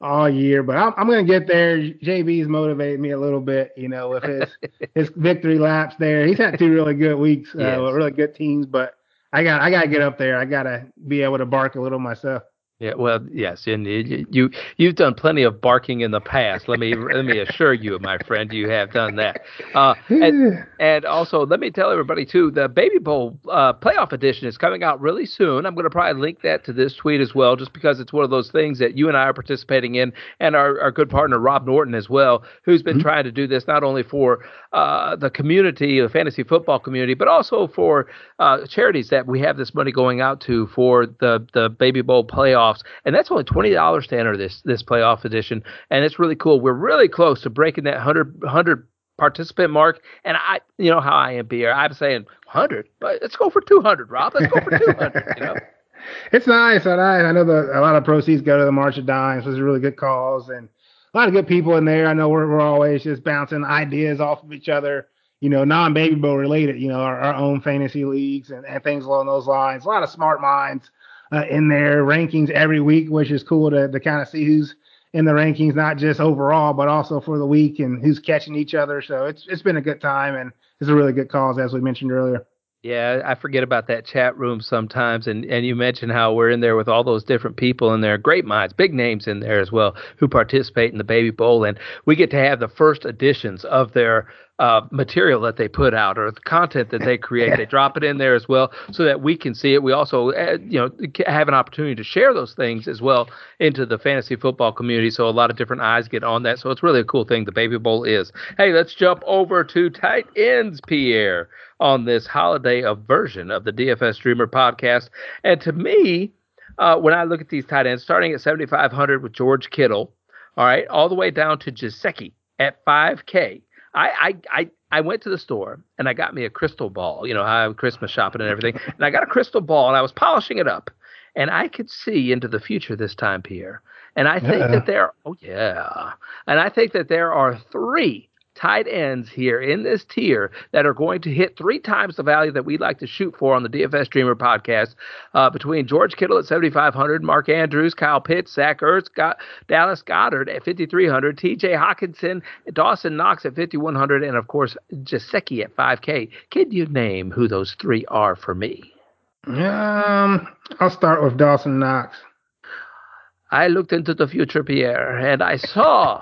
all year, but I'm, I'm going to get there. JB's motivated me a little bit, you know, with his his victory laps there. He's had two really good weeks, uh, yes. with really good teams, but I got I got to get up there. I got to be able to bark a little myself. Yeah, well, yes, and you you've done plenty of barking in the past. Let me let me assure you, my friend, you have done that. Uh, and, and also, let me tell everybody too, the Baby Bowl uh, playoff edition is coming out really soon. I'm going to probably link that to this tweet as well, just because it's one of those things that you and I are participating in, and our, our good partner Rob Norton as well, who's been mm-hmm. trying to do this not only for uh, the community, the fantasy football community, but also for uh, charities that we have this money going out to for the the Baby Bowl playoffs, and that's only twenty dollars to enter this this playoff edition, and it's really cool. We're really close to breaking that 100, 100 participant mark, and I, you know how I am, Pierre. I'm saying hundred, but let's go for two hundred, Rob. Let's go for two hundred. you know. It's nice. I, I know the, a lot of proceeds go to the March of Dimes. Those a really good cause, and a lot of good people in there. I know we're, we're always just bouncing ideas off of each other, you know, non baby bowl related, you know, our, our own fantasy leagues and, and things along those lines. A lot of smart minds uh, in their rankings every week, which is cool to, to kind of see who's in the rankings, not just overall, but also for the week and who's catching each other. So it's it's been a good time and it's a really good cause as we mentioned earlier. Yeah, I forget about that chat room sometimes, and and you mentioned how we're in there with all those different people in there, great minds, big names in there as well, who participate in the Baby Bowl, and we get to have the first editions of their uh, material that they put out or the content that they create. they drop it in there as well so that we can see it. We also, uh, you know, have an opportunity to share those things as well into the fantasy football community. So a lot of different eyes get on that. So it's really a cool thing. The Baby Bowl is. Hey, let's jump over to tight ends, Pierre, on this holiday of version of the DFS Dreamer podcast. And to me, uh, when I look at these tight ends, starting at 7,500 with George Kittle, all right, all the way down to Gesicki at 5K. I, I, I, I went to the store and I got me a crystal ball. You know, I'm Christmas shopping and everything. and I got a crystal ball and I was polishing it up. And I could see into the future this time, Pierre. And I think yeah. that there, oh yeah, and I think that there are three tight ends here in this tier that are going to hit three times the value that we like to shoot for on the DFS Dreamer podcast uh, between George Kittle at 7,500, Mark Andrews, Kyle Pitts, Zach Ertz, Dallas Goedert at 5,300, TJ Hockenson, Dawson Knox at 5,100, and of course, Gesicki at 5K. Can you name who those three are for me? Um, I'll start with Dawson Knox. I looked into the future, Pierre, and I saw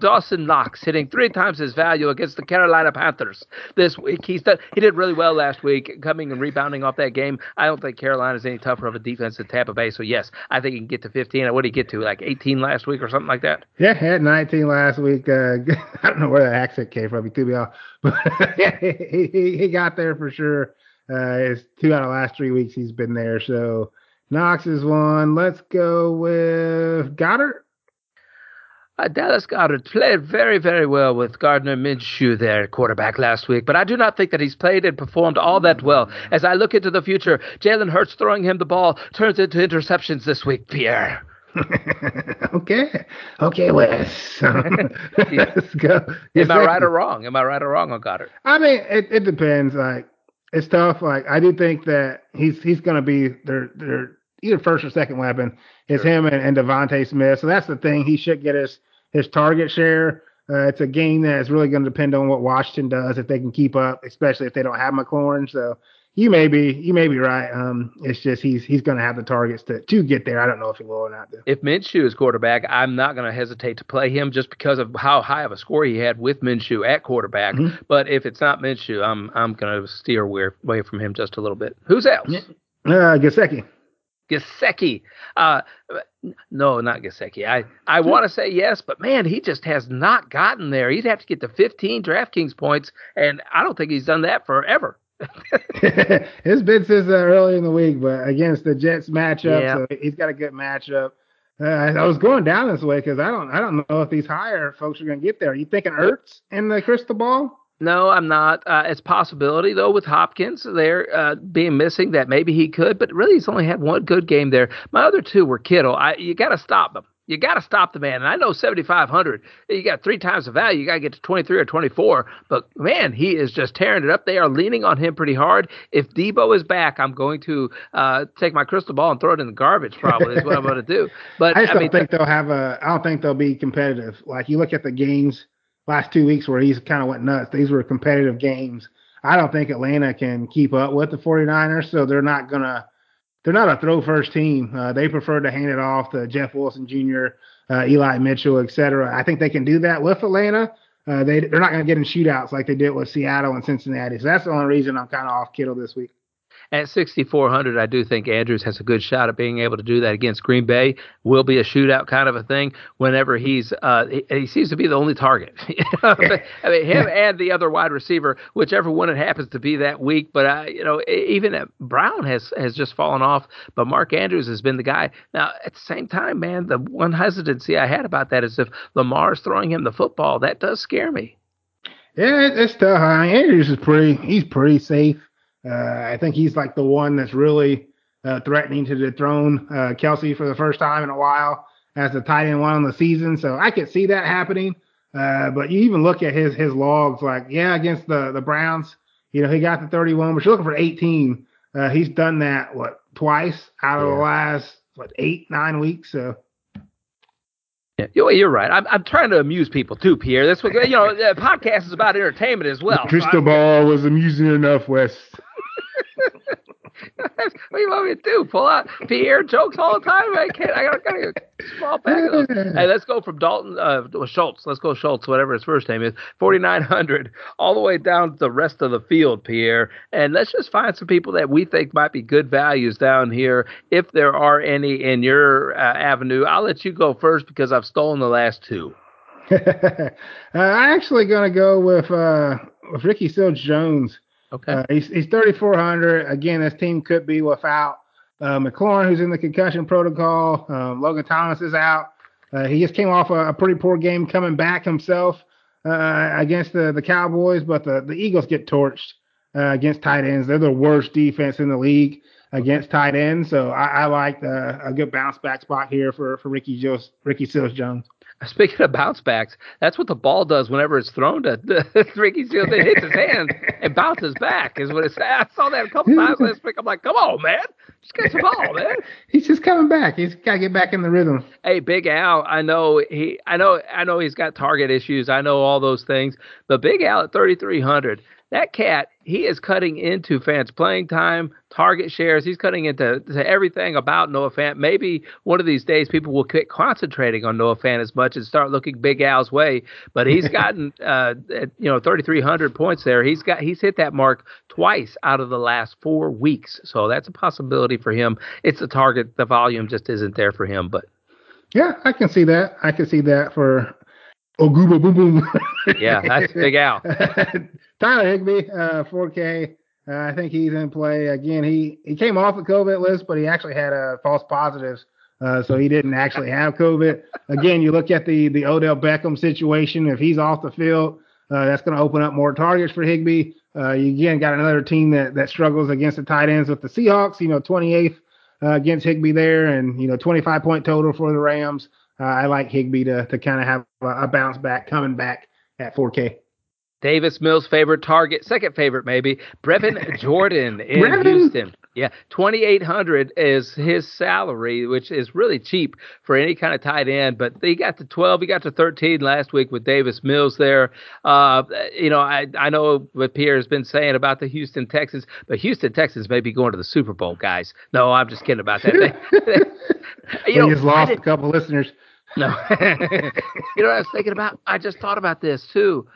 Dawson Knox hitting three times his value against the Carolina Panthers this week. He's done, he did really well last week, coming and rebounding off that game. I don't think Carolina is any tougher of a defense than Tampa Bay. So yes, I think he can get to 15. What did he get to? Like 18 last week or something like that? Yeah, had 19 last week. Uh, I don't know where that accent came from. He could be off, but he, he, he got there for sure. Uh, it's two out of the last three weeks he's been there. So Knox is one. Let's go with Goedert. Uh, Dallas Goedert played very, very well with Gardner Minshew there, quarterback last week, but I do not think that he's played and performed all that well. As I look into the future, Jalen Hurts throwing him the ball turns into interceptions this week, Pierre. okay. Okay, Wes. Let's go. Am I right or wrong? Am I right or wrong on Goedert? I mean, it, it depends. Like, it's tough. Like, I do think that he's he's going to be their their either first or second weapon. It's sure. him and, and DeVonta Smith. So that's the thing. He should get his his target share. Uh, it's a game that is really going to depend on what Washington does if they can keep up, especially if they don't have McLaurin. So you may be you may be right. Um, it's just he's he's going to have the targets to to get there. I don't know if he will or not. Though. If Minshew is quarterback, I'm not going to hesitate to play him just because of how high of a score he had with Minshew at quarterback. Mm-hmm. But if it's not Minshew, I'm I'm going to steer away, away from him just a little bit. Who's else? Uh, Gesicki. Gesicki. Uh, no, not Gesicki. I, I want to say yes, but man, he just has not gotten there. He'd have to get to 15 DraftKings points, and I don't think he's done that forever. it's been since uh, early in the week, but against the Jets matchup, yeah. so he's got a good matchup. Uh, I was going down this way because I don't I don't know if these higher folks are going to get there. Are you thinking Ertz in the crystal ball? No, I'm not. Uh, it's possibility though with Hopkins there uh, being missing that maybe he could, but really he's only had one good game there. My other two were Kittle. I you got to stop them. You got to stop the man. And I know 7,500, you got three times the value. You got to get to 23 or 24. But man, he is just tearing it up. They are leaning on him pretty hard. If Deebo is back, I'm going to uh, take my crystal ball and throw it in the garbage. Probably is what I'm going to do. But I just I don't mean, think they'll have a. I don't think they'll be competitive. Like you look at the games last two weeks where he's kind of went nuts. These were competitive games. I don't think Atlanta can keep up with the 49ers, so they're not gonna they're not a throw first team. Uh, they prefer to hand it off to Jeff Wilson Jr., uh, Eli Mitchell, etc. I think they can do that with Atlanta. Uh, they they're not going to get in shootouts like they did with Seattle and Cincinnati. So that's the only reason I'm kind of off Kittle this week at 6,400, I do think Andrews has a good shot at being able to do that against Green Bay. Will be a shootout kind of a thing whenever he's uh, he, he seems to be the only target. I mean, him and the other wide receiver, whichever one it happens to be that week. But uh, you know, even Brown has has just fallen off, but Mark Andrews has been the guy. Now, at the same time, man, the one hesitancy I had about that is if Lamar's throwing him the football, that does scare me. Yeah, it's tough. Andrews is pretty. He's pretty safe. Uh, I think he's like the one that's really uh, threatening to dethrone uh, Kelce for the first time in a while as the tight end one on the season. So I could see that happening. Uh, but you even look at his his logs, like yeah, against the the Browns, you know, he got the 31, but you're looking for 18. Uh, he's done that what twice out of yeah. the last what eight nine weeks. So. Yeah, you're right. I'm, I'm trying to amuse people too, Pierre. That's what you know. The podcast is about entertainment as well. Crystal so ball was amusing enough, Wes. What do you want me to do? Pull out Pierre jokes all the time? I can't. I gotta, gotta small bag of those. Hey, let's go from Dalton uh, Schultz. Let's go Schultz, whatever his first name is, 4,900, all the way down to the rest of the field, Pierre. And let's just find some people that we think might be good values down here, if there are any in your uh, avenue. I'll let you go first because I've stolen the last two. uh, I'm actually gonna go with uh, with Ricky Seals Jones. Okay. Uh, he's he's 3,400. Again, this team could be without uh, McLaurin, who's in the concussion protocol. Um, Logan Thomas is out. Uh, he just came off a, a, pretty poor game coming back himself uh, against the, the Cowboys, but the, the Eagles get torched uh, against tight ends. They're the worst defense in the league against tight ends. So I, I like the, a good bounce back spot here for, for Ricky, Ricky Seals Jones. Speaking of bounce backs, that's what the ball does whenever it's thrown to Ricky Seals. It hits his hand and bounces back. Is what it's. I saw that a couple times last week. I'm like, come on, man, just get the ball, man. He's just coming back. He's got to get back in the rhythm. Hey, Big Al, I know he, I know, I know he's got target issues. I know all those things, but Big Al at 3,300 that cat, he is cutting into Fant's playing time, target shares. He's cutting into everything about Noah Fant. Maybe one of these days people will quit concentrating on Noah Fant as much and start looking Big Al's way. But he's gotten, uh, you know, 3,300 points there. He's got he's hit that mark twice out of the last four weeks. So that's a possibility for him. It's a target. The volume just isn't there for him, but. Yeah, I can see that. I can see that for Oh, Oguba Boom Boom. yeah, that's Big Al. Tyler Higbee, uh, 4K. Uh, I think he's in play again. He he came off the COVID list, but he actually had uh, false positives, uh, so he didn't actually have COVID. Again, you look at the the Odell Beckham situation. If he's off the field, uh, that's going to open up more targets for Higbee. Uh, you again got another team that that struggles against the tight ends with the Seahawks. You know, 28th uh, against Higbee there, and you know, 25 point total for the Rams. I like Higbee to to kind of have a, a bounce back coming back at 4K. Davis Mills' favorite target, second favorite maybe, Brevin Jordan in Brevin. Houston. Yeah, twenty eight hundred is his salary, which is really cheap for any kind of tight end. But he got to twelve, he got to thirteen last week with Davis Mills there. Uh, you know, I I know what Pierre has been saying about the Houston Texans, but Houston Texans may be going to the Super Bowl, guys. No, I'm just kidding about that. you know, he's lost a couple listeners. No, you know what I was thinking about? I just thought about this too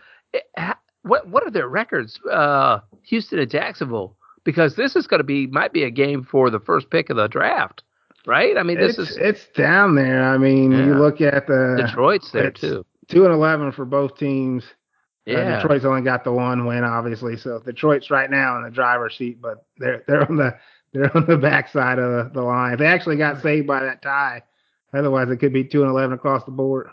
what what are their records? Uh, Houston and Jacksonville, because this is going to be might be a game for the first pick of the draft, right? I mean, this it's, is it's down there. I mean, yeah. you look at the Detroit's there too. Two and eleven for both teams. Uh, yeah, uh, Detroit's only got the one win, obviously. So Detroit's right now in the driver's seat, but they're they're on the they're on the backside of the, the line. They actually got saved by that tie. Otherwise, it could be two and eleven across the board.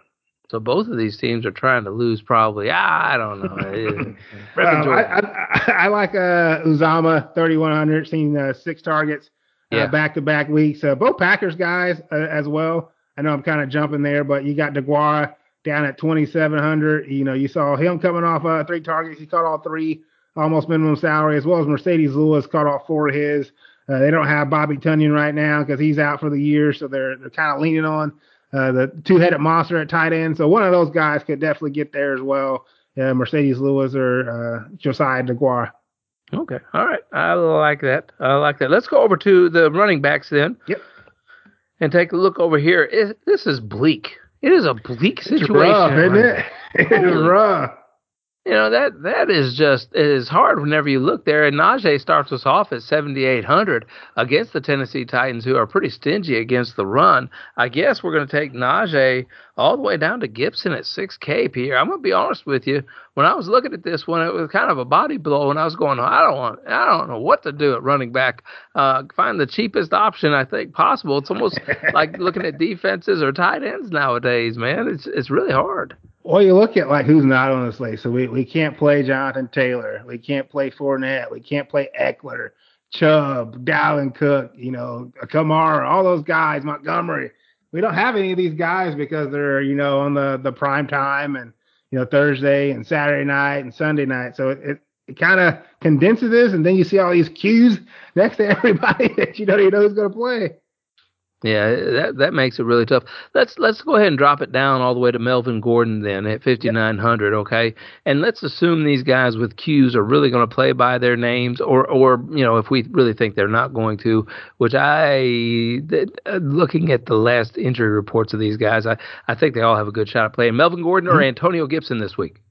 So both of these teams are trying to lose probably. Ah, I don't know. um, I, I, I, like uh, Uzomah 3100, seen uh, six targets uh, back to back weeks. Uh, both Packers guys uh, as well. I know I'm kind of jumping there, but you got Deguara down at 2,700. You know, you saw him coming off uh, three targets. He caught all three, almost minimum salary, as well as Marcedes Lewis caught all four of his. Uh, they don't have Bobby Tonyan right now because he's out for the year, so they're they're kind of leaning on uh, the two-headed monster at tight end. So one of those guys could definitely get there as well. Uh, Marcedes Lewis or uh, Josiah Deguara. Okay, all right, I like that. I like that. Let's go over to the running backs then. Yep. And take a look over here. It, this is bleak. It is a bleak situation, it's rough, isn't it? It is rough. You know that that is just it is hard whenever you look there. And Najee starts us off at 7,800 against the Tennessee Titans, who are pretty stingy against the run. I guess we're going to take Najee all the way down to Gibson at 6K. Pierre, I'm going to be honest with you. When I was looking at this one, it was kind of a body blow, and I was going, I don't want, I don't know what to do at running back. Uh, find the cheapest option I think possible. It's almost like looking at defenses or tight ends nowadays, man. It's it's really hard. Well, you look at like who's not on this list. So we, we can't play Jonathan Taylor. We can't play Fournette. We can't play Ekeler, Chubb, Dalvin Cook, you know, Kamara, all those guys, Montgomery. We don't have any of these guys because they're, you know, on the, the prime time and, you know, Thursday and Saturday night and Sunday night. So it, it, it kind of condenses this. And then you see all these Qs next to everybody that you don't even know who's going to play. Yeah, that that makes it really tough. Let's let's go ahead and drop it down all the way to Melvin Gordon then at 5900, okay? And let's assume these guys with Qs are really going to play by their names or or you know, if we really think they're not going to, which I uh, looking at the last injury reports of these guys, I I think they all have a good shot at playing Melvin Gordon or mm-hmm. Antonio Gibson this week.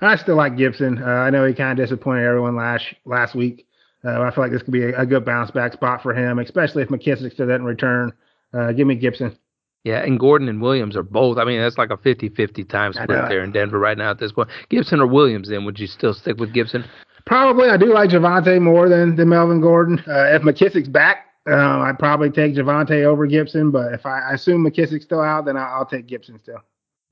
I still like Gibson. Uh, I know he kind of disappointed everyone last last week. Uh, I feel like this could be a, a, good bounce back spot for him, especially if McKissick still doesn't return. Uh, give me Gibson. Yeah, and Gordon and Williams are both. I mean, that's like a 50-50 time split there in Denver right now at this point. Gibson or Williams, then would you still stick with Gibson? Probably. I do like Javonte more than, than Melvin Gordon. Uh, if McKissick's back, uh, I'd probably take Javonte over Gibson. But if I, I assume McKissick's still out, then I'll, I'll take Gibson still.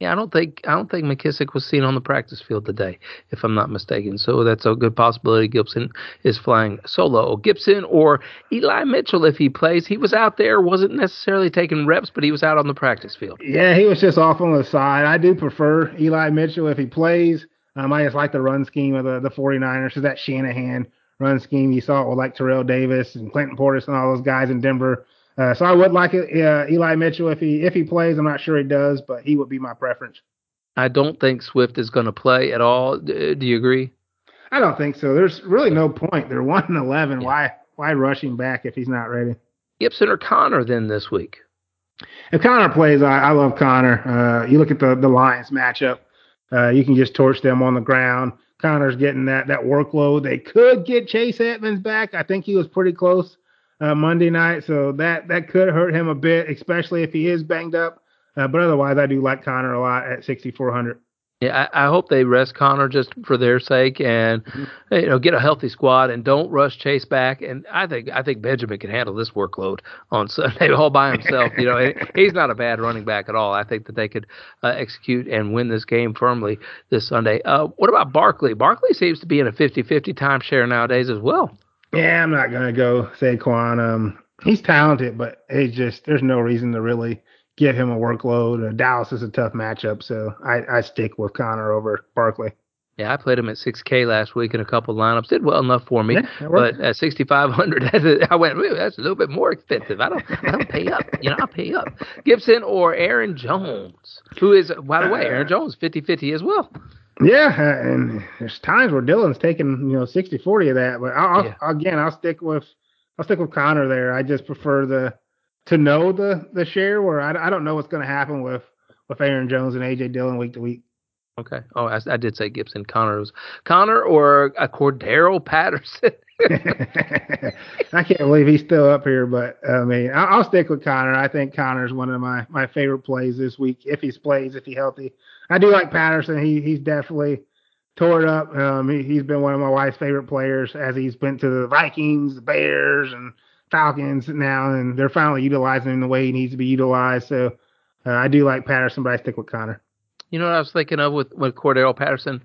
Yeah, I don't think I don't think McKissick was seen on the practice field today, if I'm not mistaken. So that's a good possibility. Gibson is flying solo. Gibson or Eli Mitchell, if he plays, he was out there, wasn't necessarily taking reps, but he was out on the practice field. Yeah, he was just off on the side. I do prefer Eli Mitchell if he plays. Um, I just like the run scheme of the the 49ers. Is that Shanahan run scheme you saw it with like Terrell Davis and Clinton Portis and all those guys in Denver uh, so I would like it, uh, Eli Mitchell if he if he plays. I'm not sure he does, but he would be my preference. I don't think Swift is going to play at all. Do you agree? I don't think so. There's really no point. They're one and eleven. Yeah. Why why him back if he's not ready? Gibson or Conner then this week? If Conner plays, I, I love Conner. Uh, you look at the the Lions matchup. Uh, you can just torch them on the ground. Conner's getting that that workload. They could get Chase Edmonds back. I think he was pretty close uh, Monday night, so that that could hurt him a bit, especially if he is banged up. Uh, but otherwise, I do like Conner a lot at 6,400. Yeah, I, I, hope they rest Conner just for their sake, and mm-hmm. you know, get a healthy squad and don't rush Chase back. And I think I think Benjamin can handle this workload on Sunday all by himself. you know, he's not a bad running back at all. I think that they could uh, execute and win this game firmly this Sunday. Uh, what about Barkley? Barkley seems to be in a 50-50 timeshare nowadays as well. Yeah, I'm not gonna go Saquon. Um, he's talented, but it's just there's no reason to really give him a workload. Uh, Dallas is a tough matchup, so I, I stick with Conner over Barkley. Yeah, I played him at 6K last week in a couple lineups. Did well enough for me, yeah, but at 6,500, I went, that's a little bit more expensive. I don't, I don't pay up. You know, I pay up. Gibson or Aaron Jones, who is, by the way, Aaron Jones 50-50 as well. Yeah, and there's times where Dillon's taking you know 60-40 of that, but I'll, yeah. I'll, again I'll stick with I'll stick with Conner there. I just prefer the to know the the share where I, I don't know what's going to happen with with Aaron Jones and AJ Dillon week to week. Okay. Oh, I, I did say Gibson. Conner was Conner or a Cordarrelle Patterson. I can't believe he's still up here, but I mean, I'll, I'll stick with Conner. I think Conner's one of my my favorite plays this week if he plays, if he's healthy. I do like Patterson. He he's definitely tore it up. Um, he, he's been one of my wife's favorite players as he's been to the Vikings, the Bears, and Falcons now, and they're finally utilizing him the way he needs to be utilized. So uh, I do like Patterson, but I stick with Conner. You know what I was thinking of with with Cordarrelle Patterson?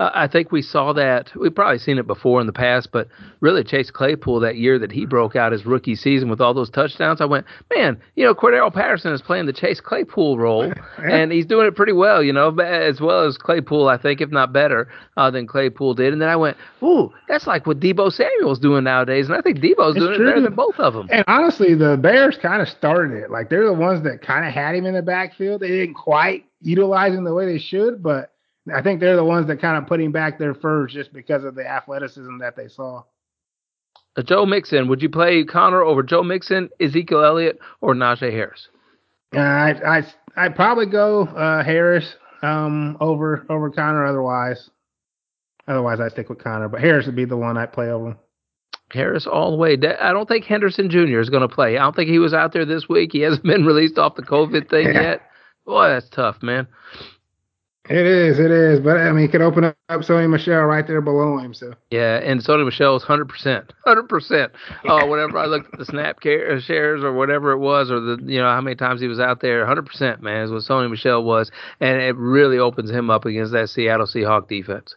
Uh, I think we saw that. We've probably seen it before in the past, but really Chase Claypool that year that he broke out his rookie season with all those touchdowns, I went, man, you know, Cordarrelle Patterson is playing the Chase Claypool role, and he's doing it pretty well, you know, as well as Claypool, I think, if not better uh, than Claypool did. And then I went, ooh, that's like what Deebo Samuel's doing nowadays, and I think Deebo's it's doing true. it better than both of them. And honestly, the Bears kind of started it. Like they're the ones that kind of had him in the backfield. They didn't quite utilize him the way they should, but I think they're the ones that kind of putting back their furs just because of the athleticism that they saw. Uh, Joe Mixon, would you play Conner over Joe Mixon, Ezekiel Elliott, or Najee Harris? Uh, I I I probably go uh, Harris um, over over Conner. Otherwise, otherwise I stick with Conner. But Harris would be the one I play over. Harris all the way. I don't think Henderson Jr. is going to play. I don't think he was out there this week. He hasn't been released off the COVID thing yet. Boy, that's tough, man. It is, it is. But I mean, it could open up Sony Michel right there below him. So yeah, and Sony Michel is hundred percent, hundred percent. Oh, whenever I looked at the snap uh, shares or whatever it was, or the you know how many times he was out there, hundred percent, man, is what Sony Michel was, and it really opens him up against that Seattle Seahawk defense.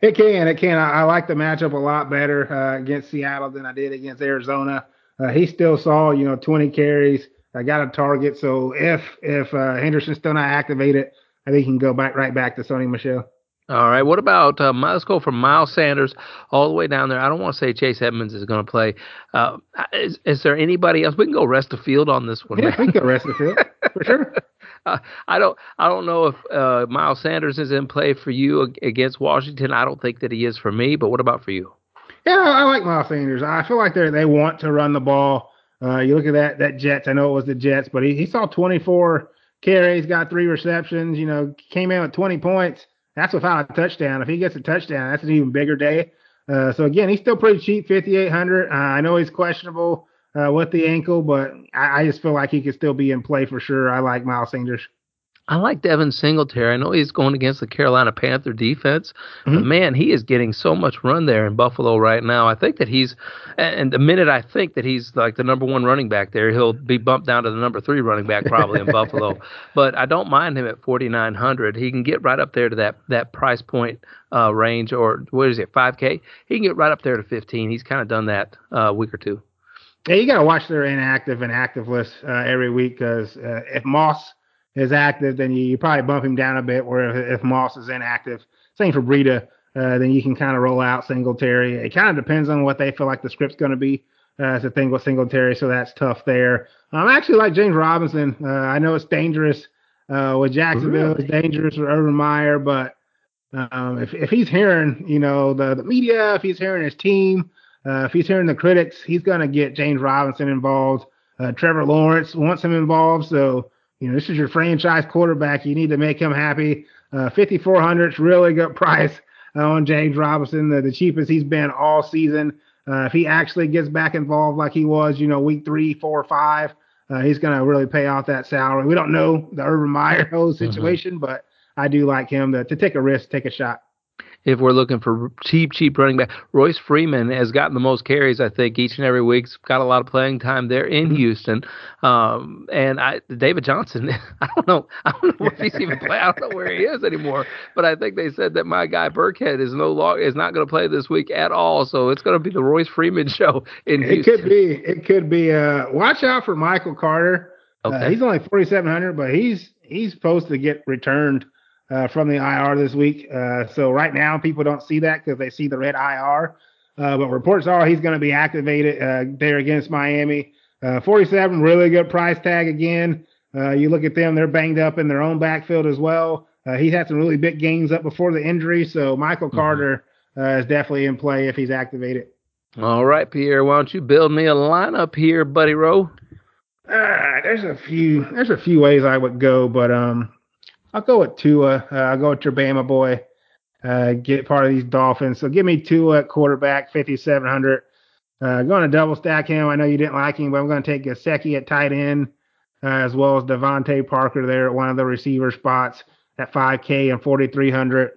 It can, it can. I, I like the matchup a lot better uh, against Seattle than I did against Arizona. Uh, he still saw, you know, 20 carries. I got a target. So if if uh, Henderson's still not activated, I think he can go back right back to Sony Michel. All right. What about uh, let's go from Miles Sanders all the way down there. I don't want to say Chase Edmonds is going to play. Uh, is, is there anybody else? We can go rest the field on this one. Yeah, man. we can go rest the field for sure. Uh, I don't. I don't know if uh, Miles Sanders is in play for you against Washington. I don't think that he is for me. But what about for you? Yeah, I like Miles Sanders. I feel like they they want to run the ball. Uh, you look at that that Jets. I know it was the Jets, but he, he saw 24 carries, got three receptions. You know, came in with 20 points. That's without a touchdown. If he gets a touchdown, that's an even bigger day. Uh, so again, he's still pretty cheap, 5,800. Uh, I know he's questionable uh, with the ankle, but I, I, just feel like he could still be in play for sure. I like Miles Sanders. I like Devin Singletary. I know he's going against the Carolina Panther defense, mm-hmm. but man, he is getting so much run there in Buffalo right now. I think that he's, and the minute I think that he's like the number one running back there, he'll be bumped down to the number three running back probably in Buffalo. But I don't mind him at 4,900. He can get right up there to that that price point uh, range, or what is it, 5K? He can get right up there to 15. He's kind of done that a uh, week or two. Yeah, you got to watch their inactive and active list uh, every week because uh, if Moss is active, then you, you probably bump him down a bit. Where if, if Moss is inactive, same for Breida, uh, then you can kind of roll out Singletary. It kind of depends on what they feel like the script's going to be. Uh, it's a thing with Singletary, so that's tough there. Um, I actually like James Robinson. Uh, I know it's dangerous uh, with Jacksonville. Really? It's dangerous with Urban Meyer, but um, if if he's hearing, you know, the, the media, if he's hearing his team, uh, if he's hearing the critics, he's going to get James Robinson involved. Uh, Trevor Lawrence wants him involved, so you know, this is your franchise quarterback. You need to make him happy. Uh, 5400 is really good price uh, on James Robinson, the, the cheapest he's been all season. Uh, if he actually gets back involved like he was, you know, week three, four, five, uh, he's going to really pay off that salary. We don't know the Urban Meyer mm-hmm. situation, mm-hmm. but I do like him to, to take a risk, take a shot if we're looking for cheap, cheap running back. Royce Freeman has gotten the most carries, I think, each and every week. He's got a lot of playing time there in mm-hmm. Houston. Um, and I, David Johnson, I don't know, I don't know if he's even playing. I don't know where he is anymore. But I think they said that my guy Burkhead is no longer is not going to play this week at all. So it's going to be the Royce Freeman show in it Houston. It could be. It could be. Uh, watch out for Michael Carter. Uh, okay. Uh, he's only 4,700, but he's he's supposed to get returned uh, from the IR this week. Uh, so right now, people don't see that because they see the red IR. Uh, but reports are he's going to be activated uh, there against Miami. Uh, 47, really good price tag again. Uh, you look at them; they're banged up in their own backfield as well. he had some really big games up before the injury, so Michael mm-hmm. Carter is definitely in play if he's activated. All right, Pierre, why don't you build me a lineup here, Buddy Rowe? there's a few. There's a few ways I would go, but um, I'll go with Tua. Uh, I'll go with your Bama boy. Uh, get part of these Dolphins. So give me Tua at quarterback, 5,700. Uh, going to double stack him. I know you didn't like him, but I'm going to take Gesicki at tight end, uh, as well as DeVante Parker there at one of the receiver spots at 5K and 4,300.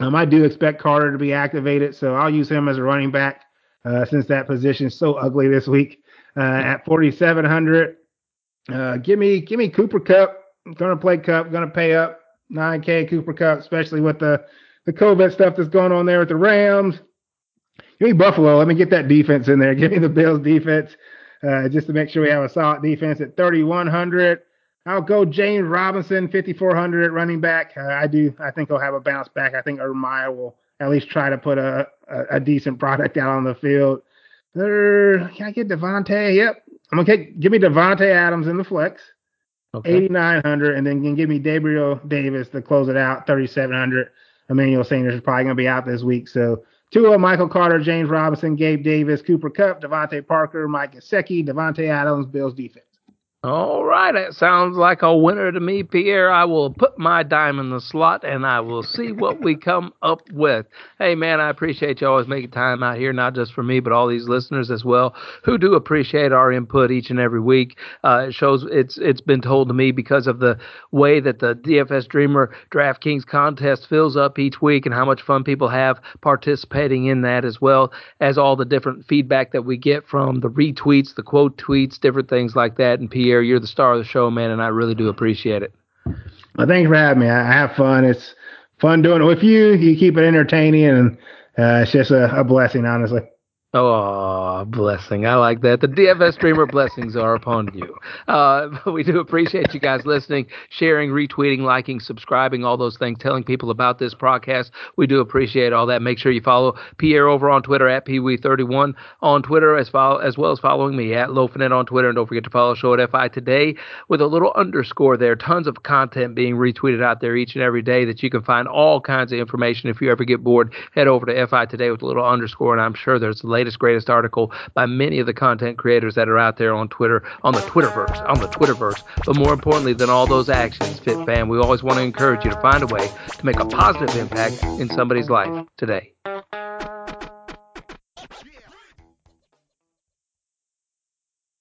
Um, I do expect Carter to be activated, so I'll use him as a running back uh, since that position is so ugly this week uh, at 4,700. Uh, give me give me Cooper Kupp going to play Kupp, going to pay up 9K Cooper Kupp, especially with the the COVID stuff that's going on there with the Rams. Give me Buffalo. Let me get that defense in there. Give me the Bills defense uh, just to make sure we have a solid defense at 3,100. I'll go James Robinson, 5,400 at running back. Uh, I do. I think he'll have a bounce back. I think Urban will at least try to put a, a, a decent product out on the field. There, can I get Davante? Yep. I'm gonna give me Davante Adams in the flex. Okay. 8,900, and then can give me Gabriel Davis to close it out, 3,700. Emmanuel Sanders is probably going to be out this week. So Tua, Michael Carter, James Robinson, Gabe Davis, Cooper Kupp, DeVante Parker, Mike Gesicki, Davante Adams, Bills defense. All right, it sounds like a winner to me, Pierre. I will put my dime in the slot and I will see what we come up with. Hey, man, I appreciate you always making time out here, not just for me, but all these listeners as well, who do appreciate our input each and every week. Uh, it shows it's it's been told to me because of the way that the DFS Dreamer DraftKings contest fills up each week and how much fun people have participating in that, as well as all the different feedback that we get from the retweets, the quote tweets, different things like that. And Pierre year. You're the star of the show, man, and I really do appreciate it. Well, thanks for having me. I have fun. It's fun doing it with you. You keep it entertaining, and uh, it's just a, a blessing, honestly. Oh, blessing. I like that. The DFS Streamer blessings are upon you. Uh, we do appreciate you guys listening, sharing, retweeting, liking, subscribing, all those things, telling people about this podcast. We do appreciate all that. Make sure you follow Pierre over on Twitter at PeeWee31 on Twitter, as, follow, as well as following me at Lofinet on Twitter. And don't forget to follow Show at FI Today with a little underscore there. Tons of content being retweeted out there each and every day that you can find all kinds of information. If you ever get bored, head over to FI Today with a little underscore, and I'm sure there's latest, greatest article by many of the content creators that are out there on Twitter, on the Twitterverse, on the Twitterverse. But more importantly than all those actions, Fit Fam, we always want to encourage you to find a way to make a positive impact in somebody's life today.